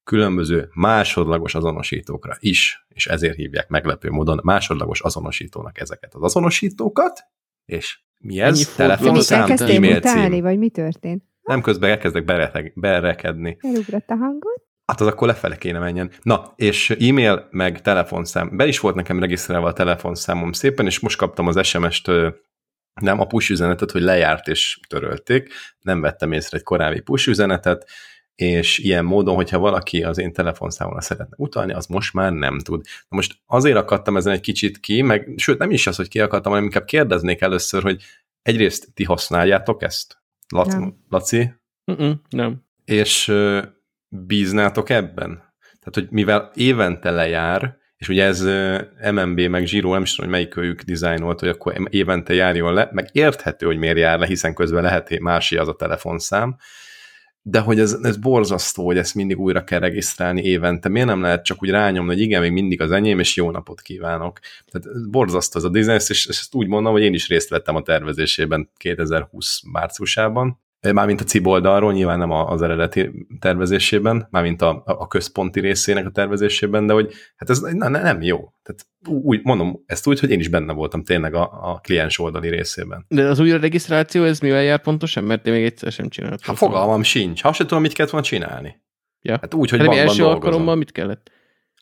A: különböző másodlagos azonosítókra is, és ezért hívják meglepő módon másodlagos azonosítónak ezeket az azonosítókat, és mi ez?
B: Telefonszám, e-mail cím. vagy mi történt?
A: Nem, közben elkezdek berekedni.
B: Elugrott a hangot?
A: Hát az akkor lefele kéne menjen. Na, és e-mail meg telefonszám. Be is volt nekem regisztrálva a telefonszámom szépen, és most kaptam az SMS-t nem a push üzenetet, hogy lejárt és törölték, nem vettem észre egy korábbi push üzenetet, és ilyen módon, hogyha valaki az én telefonszámomra szeretne utalni, az most már nem tud. Na most azért akadtam ezen egy kicsit ki, meg sőt nem is az, hogy kiakadtam, hanem inkább kérdeznék először, hogy egyrészt ti használjátok ezt? Lac- nem. Laci?
C: Mm-mm, nem.
A: És uh, bíznátok ebben? Tehát, hogy mivel évente lejár, és ugye ez MMB meg Zsiro, nem is tudom, hogy melyik őjük dizájnolt, hogy akkor évente járjon le, meg érthető, hogy miért jár le, hiszen közben lehet másé az a telefonszám, de hogy ez, ez borzasztó, hogy ezt mindig újra kell regisztrálni évente. Miért nem lehet csak úgy rányomni, hogy igen, még mindig az enyém, és jó napot kívánok. Tehát borzasztó ez a dizájn, és ezt úgy mondom, hogy én is részt vettem a tervezésében 2020 márciusában. Mármint a CIB oldalról, nyilván nem az eredeti tervezésében, mármint a, a központi részének a tervezésében, de hogy hát ez na, nem jó. Tehát úgy, mondom ezt úgy, hogy én is benne voltam tényleg a, a kliens oldali részében.
C: De az újra regisztráció, ez mivel jár pontosan? Mert én még egyszer sem csináltam.
A: Hát fogalmam sincs. Ha sem tudom, mit kellett volna csinálni.
C: Ja.
A: Hát úgy, hogy
C: hát első
A: dolgozom.
C: alkalommal mit kellett?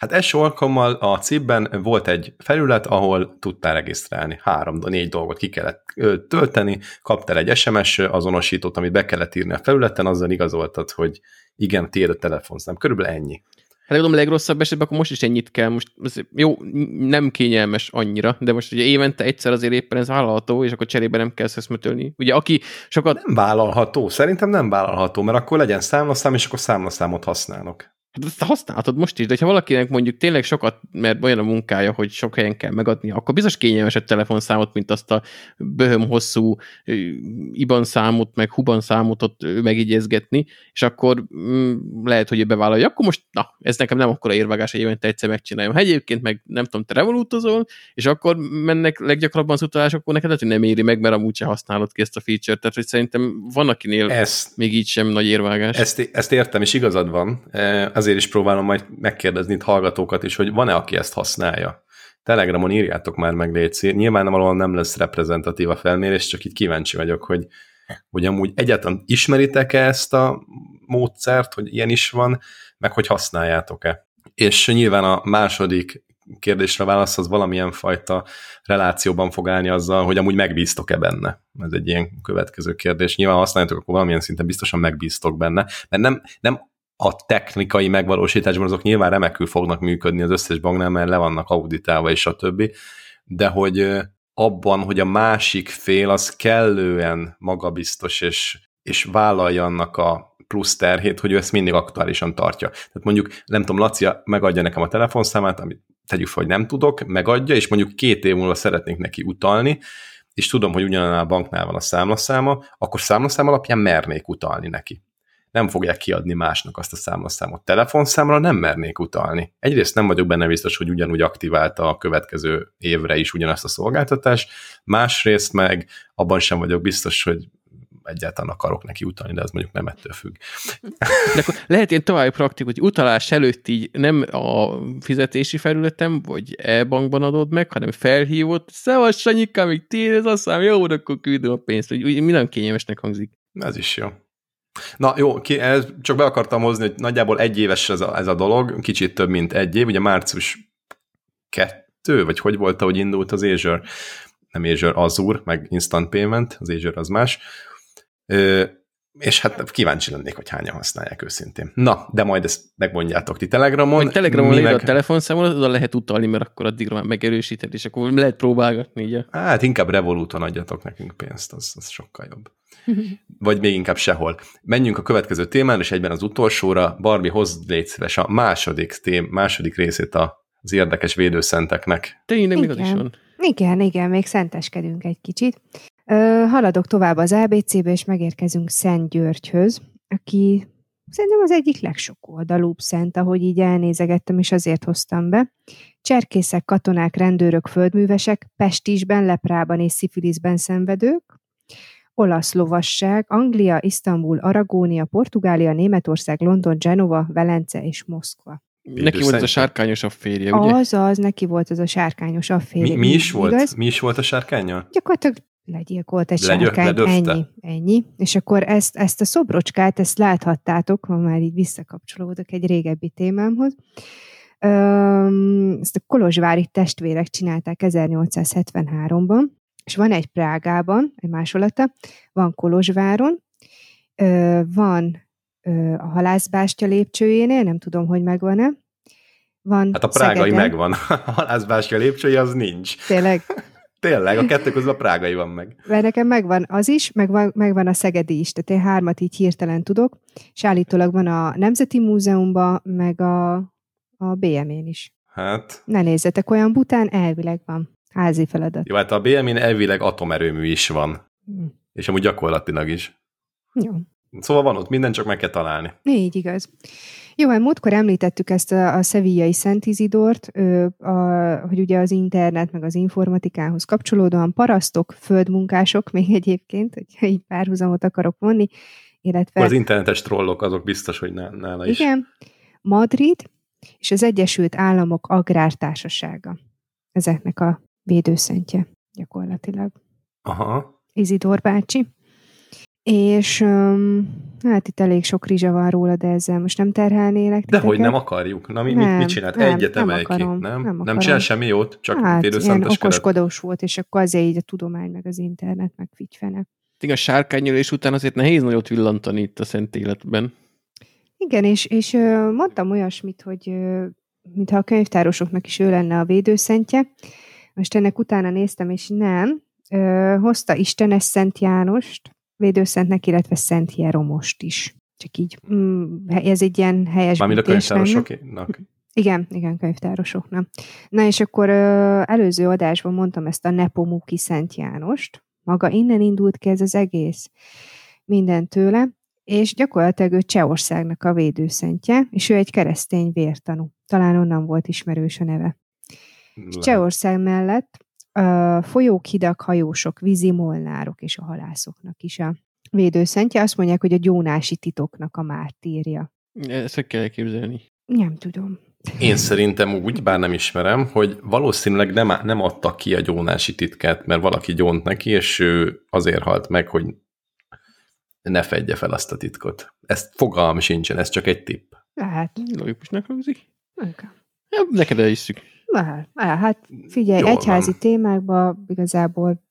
A: Hát első alkalommal a CIP-ben volt egy felület, ahol tudtál regisztrálni. Három, négy dolgot ki kellett tölteni, kaptál egy SMS azonosítót, amit be kellett írni a felületen, azzal igazoltad, hogy igen, tiéd a telefonszám. Körülbelül ennyi.
C: Hát gondolom legrosszabb esetben akkor most is ennyit kell. Most jó, nem kényelmes annyira, de most ugye évente egyszer azért éppen ez vállalható, és akkor cserébe nem kell szeszmetölni. Ugye aki sokat...
A: Nem vállalható, szerintem nem vállalható, mert akkor legyen számlaszám, és akkor számlaszámot használok.
C: Hát ezt használhatod most is, de ha valakinek mondjuk tényleg sokat, mert olyan a munkája, hogy sok helyen kell megadni, akkor biztos kényelmes egy telefonszámot, mint azt a böhöm hosszú IBAN számot, meg huban számot ott megigyezgetni, és akkor mm, lehet, hogy ő bevállalja. Akkor most, na, ez nekem nem akkora érvágás, hogy évente egyszer megcsináljam. Ha egyébként meg nem tudom, te revolutozol, és akkor mennek leggyakrabban az utalások, akkor neked lehet, hogy nem éri meg, mert amúgy se használod ki ezt a feature-t. Tehát, hogy szerintem van, akinél
A: ezt,
C: még így sem nagy érvágás.
A: Ezt, ezt értem, és igazad van. Azért is próbálom majd megkérdezni itt hallgatókat is, hogy van-e, aki ezt használja. Telegramon írjátok már meg, Léci. Nyilván valahol nem lesz reprezentatív a felmérés, csak itt kíváncsi vagyok, hogy, hogy amúgy egyáltalán ismeritek-e ezt a módszert, hogy ilyen is van, meg hogy használjátok-e. És nyilván a második kérdésre válasz az valamilyen fajta relációban fog állni azzal, hogy amúgy megbíztok-e benne. Ez egy ilyen következő kérdés. Nyilván használjátok, akkor valamilyen szinten biztosan megbíztok benne, mert nem, nem a technikai megvalósításban azok nyilván remekül fognak működni az összes banknál, mert le vannak auditálva és a többi, de hogy abban, hogy a másik fél az kellően magabiztos és, és vállalja annak a plusz terhét, hogy ő ezt mindig aktuálisan tartja. Tehát mondjuk, nem tudom, Lacia megadja nekem a telefonszámát, amit tegyük fel, hogy nem tudok, megadja, és mondjuk két év múlva szeretnék neki utalni, és tudom, hogy ugyanannál a banknál van a számlaszáma, akkor számlaszám alapján mernék utalni neki nem fogják kiadni másnak azt a számlaszámot. Telefonszámra nem mernék utalni. Egyrészt nem vagyok benne biztos, hogy ugyanúgy aktiválta a következő évre is ugyanazt a szolgáltatást, másrészt meg abban sem vagyok biztos, hogy egyáltalán akarok neki utalni, de az mondjuk nem ettől függ.
C: De akkor lehet ilyen további praktik, hogy utalás előtt így nem a fizetési felületem, vagy e-bankban adod meg, hanem felhívott, szevasz Sanyika, még tiéd ez azt jó, akkor küldöm a pénzt, hogy úgy minden kényelmesnek hangzik.
A: Ez is jó. Na jó, ki, ez csak be akartam hozni, hogy nagyjából egy éves ez a, ez a dolog, kicsit több, mint egy év, ugye március kettő, vagy hogy volt, ahogy indult az Azure, nem Azure Azure, meg Instant Payment, az Azure az más, Ö, és hát kíváncsi lennék, hogy hányan használják őszintén. Na, de majd ezt megmondjátok ti Telegramon.
C: Vagy Telegramon meg... a telefonszámon, oda lehet utalni, mert akkor addigra már megerősíted, és akkor lehet próbálgatni. Ugye?
A: Hát inkább Revoluton adjatok nekünk pénzt, az, az sokkal jobb. Vagy még inkább sehol. Menjünk a következő témára, és egyben az utolsóra. Barbie, hozd légy szíves a második, tém, második részét az érdekes védőszenteknek.
C: Tényleg még az is van.
B: Igen, igen, még szenteskedünk egy kicsit. Ö, haladok tovább az ABC-be, és megérkezünk Szent Györgyhöz, aki szerintem az egyik legsok oldalúbb szent, ahogy így elnézegettem, és azért hoztam be. Cserkészek, katonák, rendőrök, földművesek, pestisben, leprában és szifiliszben szenvedők, olasz lovasság, Anglia, Isztambul, Aragónia, Portugália, Németország, London, Genova, Velence és Moszkva.
C: Neki volt ez a sárkányos afférje, ugye?
B: Az, az, neki volt ez a sárkányos afférje.
A: Mi, mi is volt? Igaz? Mi is volt a sárkánya?
B: Gyakorlatilag legyilkolt egy Legyö, sárkány, ledöfte. ennyi, ennyi. És akkor ezt, ezt a szobrocskát, ezt láthattátok, ha már így visszakapcsolódok egy régebbi témámhoz. Üm, ezt a kolozsvári testvérek csinálták 1873-ban, és van egy Prágában, egy másolata, van Kolozsváron, van a halászbástya lépcsőjénél, nem tudom, hogy megvan-e. Van
A: hát a prágai Szegeden. megvan, <laughs> a halászbástya lépcsője az nincs.
B: Tényleg? <laughs>
A: Tényleg, a kettő közül a prágai van meg.
B: Mert nekem megvan az is, meg van, megvan a szegedi is, tehát én hármat így hirtelen tudok, és állítólag van a Nemzeti Múzeumban, meg a, a BM-én is.
A: Hát...
B: Ne nézzetek, olyan bután elvileg van. Házi feladat.
A: Jó, hát a BM-én elvileg atomerőmű is van. Hm. És amúgy gyakorlatilag is.
B: Jó.
A: Szóval van ott minden, csak meg kell találni.
B: Így igaz. Jó, hát múltkor említettük ezt a, a szevillai Szent Izidort, ö, a, hogy ugye az internet meg az informatikához kapcsolódóan parasztok, földmunkások még egyébként, hogy így párhuzamot akarok vonni, illetve...
A: Az internetes trollok azok biztos, hogy nála is.
B: Igen. Madrid és az Egyesült Államok Agrártársasága. Ezeknek a védőszentje gyakorlatilag.
A: Aha.
B: Izidor bácsi. És um, hát itt elég sok rizsa van róla, de ezzel most nem terhelnélek.
A: De hogy nem akarjuk. Na, mi, nem, mit, mit csinált? Nem, Egyet nem akarom, ki, nem? Nem, nem csinál semmi jót, csak
B: hát, ilyen okoskodós volt, és akkor azért így a tudomány, meg az internet, meg figyfene.
C: Igen, a sárkányölés után azért nehéz nagyot villantani itt a szent életben.
B: Igen, és, és mondtam olyasmit, hogy mintha a könyvtárosoknak is ő lenne a védőszentje. Most ennek utána néztem, és nem. Hozta Istenes Szent Jánost, védőszentnek, illetve Szent Jeromost is. Csak így, mm, ez egy ilyen helyes
A: Mármint a könyvtárosoknak?
B: Igen, igen, könyvtárosoknak. Na és akkor előző adásban mondtam ezt a Nepomuki Szent Jánost. Maga innen indult ki ez az egész minden tőle, és gyakorlatilag ő Csehországnak a védőszentje, és ő egy keresztény vértanú. Talán onnan volt ismerős a neve. És Csehország mellett a folyók, hidak, hajósok, vízi molnárok és a halászoknak is a védőszentje. Azt mondják, hogy a gyónási titoknak a mártírja.
C: Ezt kell elképzelni.
B: Nem tudom.
A: Én <laughs> szerintem úgy, bár nem ismerem, hogy valószínűleg nem, nem adta ki a gyónási titkát, mert valaki gyónt neki, és ő azért halt meg, hogy ne fedje fel azt a titkot. Ezt fogalm sincsen, ez csak egy tipp.
B: Lehet.
C: Logikusnak hangzik. Ja, neked elhisszük.
B: Lehet. Hát figyelj, Jól egyházi van. témákban igazából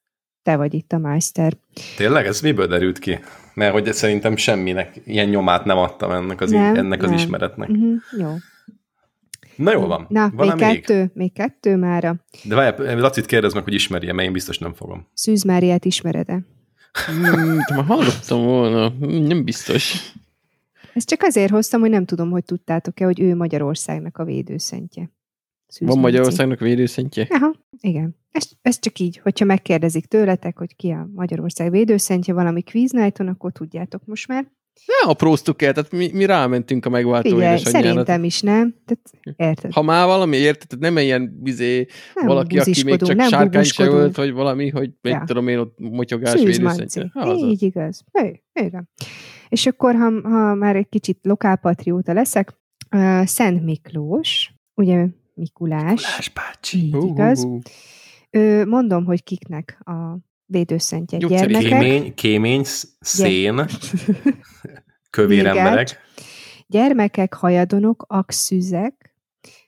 B: te vagy itt a meister.
A: Tényleg? Ez miből derült ki? Mert hogy szerintem semminek ilyen nyomát nem adtam ennek az, nem, ennek nem. az ismeretnek.
B: Uh-huh, jó.
A: Na jó van.
B: Na, van még, még kettő, még kettő mára.
A: De várj, Lacit kérdez meg, hogy ismerje, mert én biztos nem fogom.
B: Szűz Máriát ismered-e?
C: Hmm, már hallottam volna, nem biztos.
B: Ezt csak azért hoztam, hogy nem tudom, hogy tudtátok-e, hogy ő Magyarországnak a védőszentje.
C: Szűz Van Magyarországnak védőszentje?
B: Aha, igen. Ez, ez csak így, hogyha megkérdezik tőletek, hogy ki a Magyarország védőszentje valami quiz night akkor tudjátok most már.
C: Ne apróztuk el, tehát mi, mi rámentünk a megváltó Figyelj,
B: szerintem is nem. Tehát, érted?
C: Ha már valami, érted? Tehát nem ilyen bizé, nem valaki, aki még csak sárkány se ölt, vagy valami, hogy ja. mit tudom én ott motyogás védőszentje.
B: Így igaz. Igen. És akkor, ha, ha már egy kicsit lokálpatrióta leszek, uh, Szent Miklós, ugye Mikulás.
A: Mikulás bácsi.
B: Így igaz. Uh, uh, mondom, hogy kiknek a védőszentje. Gyermekek.
A: Kémény, kémény szén, <laughs> kövér emberek.
B: Gyermekek, hajadonok, axüzek,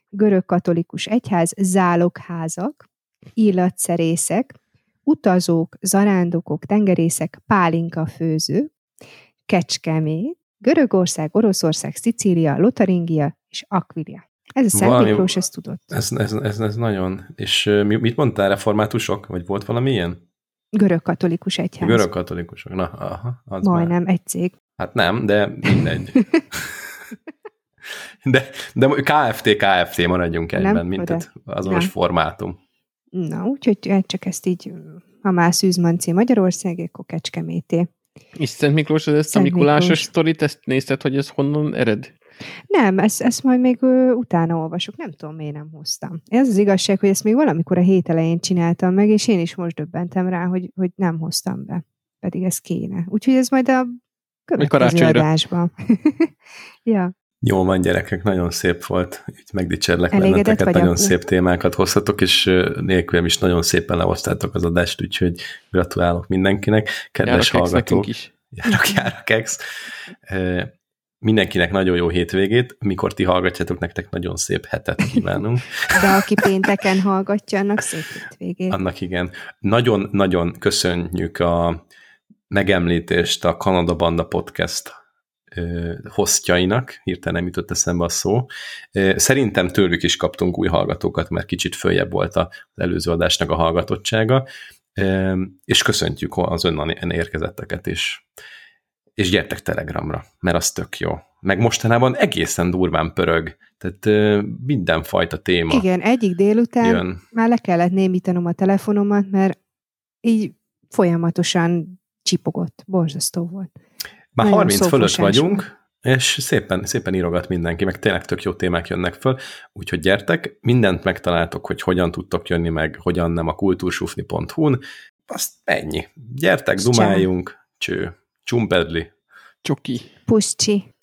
B: görög-katolikus egyház, zálogházak, illatszerészek, utazók, zarándokok, tengerészek, pálinka főző, kecskemét, Görögország, Oroszország, Szicília, Lotaringia és Akvilia. Ez a Szent valami, Miklós, ezt tudott.
A: Ez, ez, ez, ez nagyon. És mit mondtál, reformátusok? Vagy volt valami ilyen?
B: Görög-katolikus egyház.
A: Görög-katolikusok, na, aha.
B: Az Majdnem, már. egy cég.
A: Hát nem, de mindegy. <laughs> de, de KFT, KFT maradjunk egyben, mint az azonos formátum.
B: Na, úgyhogy csak ezt így, ha már Szűzmanci Magyarország, akkor Kecskemété.
C: És Szent Miklós, az ezt a Mikulásos sztorit, ezt nézted, hogy ez honnan ered?
B: Nem, ezt, ezt majd még ö, utána olvasok. Nem tudom, miért nem hoztam. Ez az igazság, hogy ezt még valamikor a hét elején csináltam meg, és én is most döbbentem rá, hogy, hogy nem hoztam be. Pedig ez kéne. Úgyhogy ez majd a következő adásban. <laughs> ja.
A: Jó van, gyerekek, nagyon szép volt. Így megdicsérlek Elégedett benneteket, nagyon akkor? szép témákat hoztatok, és nélkülem is nagyon szépen lehoztátok az adást, úgyhogy gratulálok mindenkinek. Kedves járok hallgatók. Is. Járok, járok, ex. Mindenkinek nagyon jó hétvégét, mikor ti hallgatjátok, nektek nagyon szép hetet kívánunk. <laughs>
B: De aki pénteken hallgatja, annak szép hétvégét.
A: Annak igen. Nagyon-nagyon köszönjük a megemlítést a Kanada Banda Podcast hostjainak, hirtelen nem jutott eszembe a szó. Szerintem tőlük is kaptunk új hallgatókat, mert kicsit följebb volt az előző adásnak a hallgatottsága, és köszöntjük az onnan érkezetteket is és gyertek Telegramra, mert az tök jó. Meg mostanában egészen durván pörög, tehát mindenfajta téma.
B: Igen, egyik délután jön. már le kellett némítanom a telefonomat, mert így folyamatosan csipogott, borzasztó volt.
A: Már Nagyon 30 fölött vagyunk, és szépen, szépen írogat mindenki, meg tényleg tök jó témák jönnek föl, úgyhogy gyertek, mindent megtaláltok, hogy hogyan tudtok jönni, meg hogyan nem a kultúrsufni.hu-n, azt ennyi. Gyertek, dumáljunk, cső, Ciumperli.
C: Ciucchi.
B: Pusci.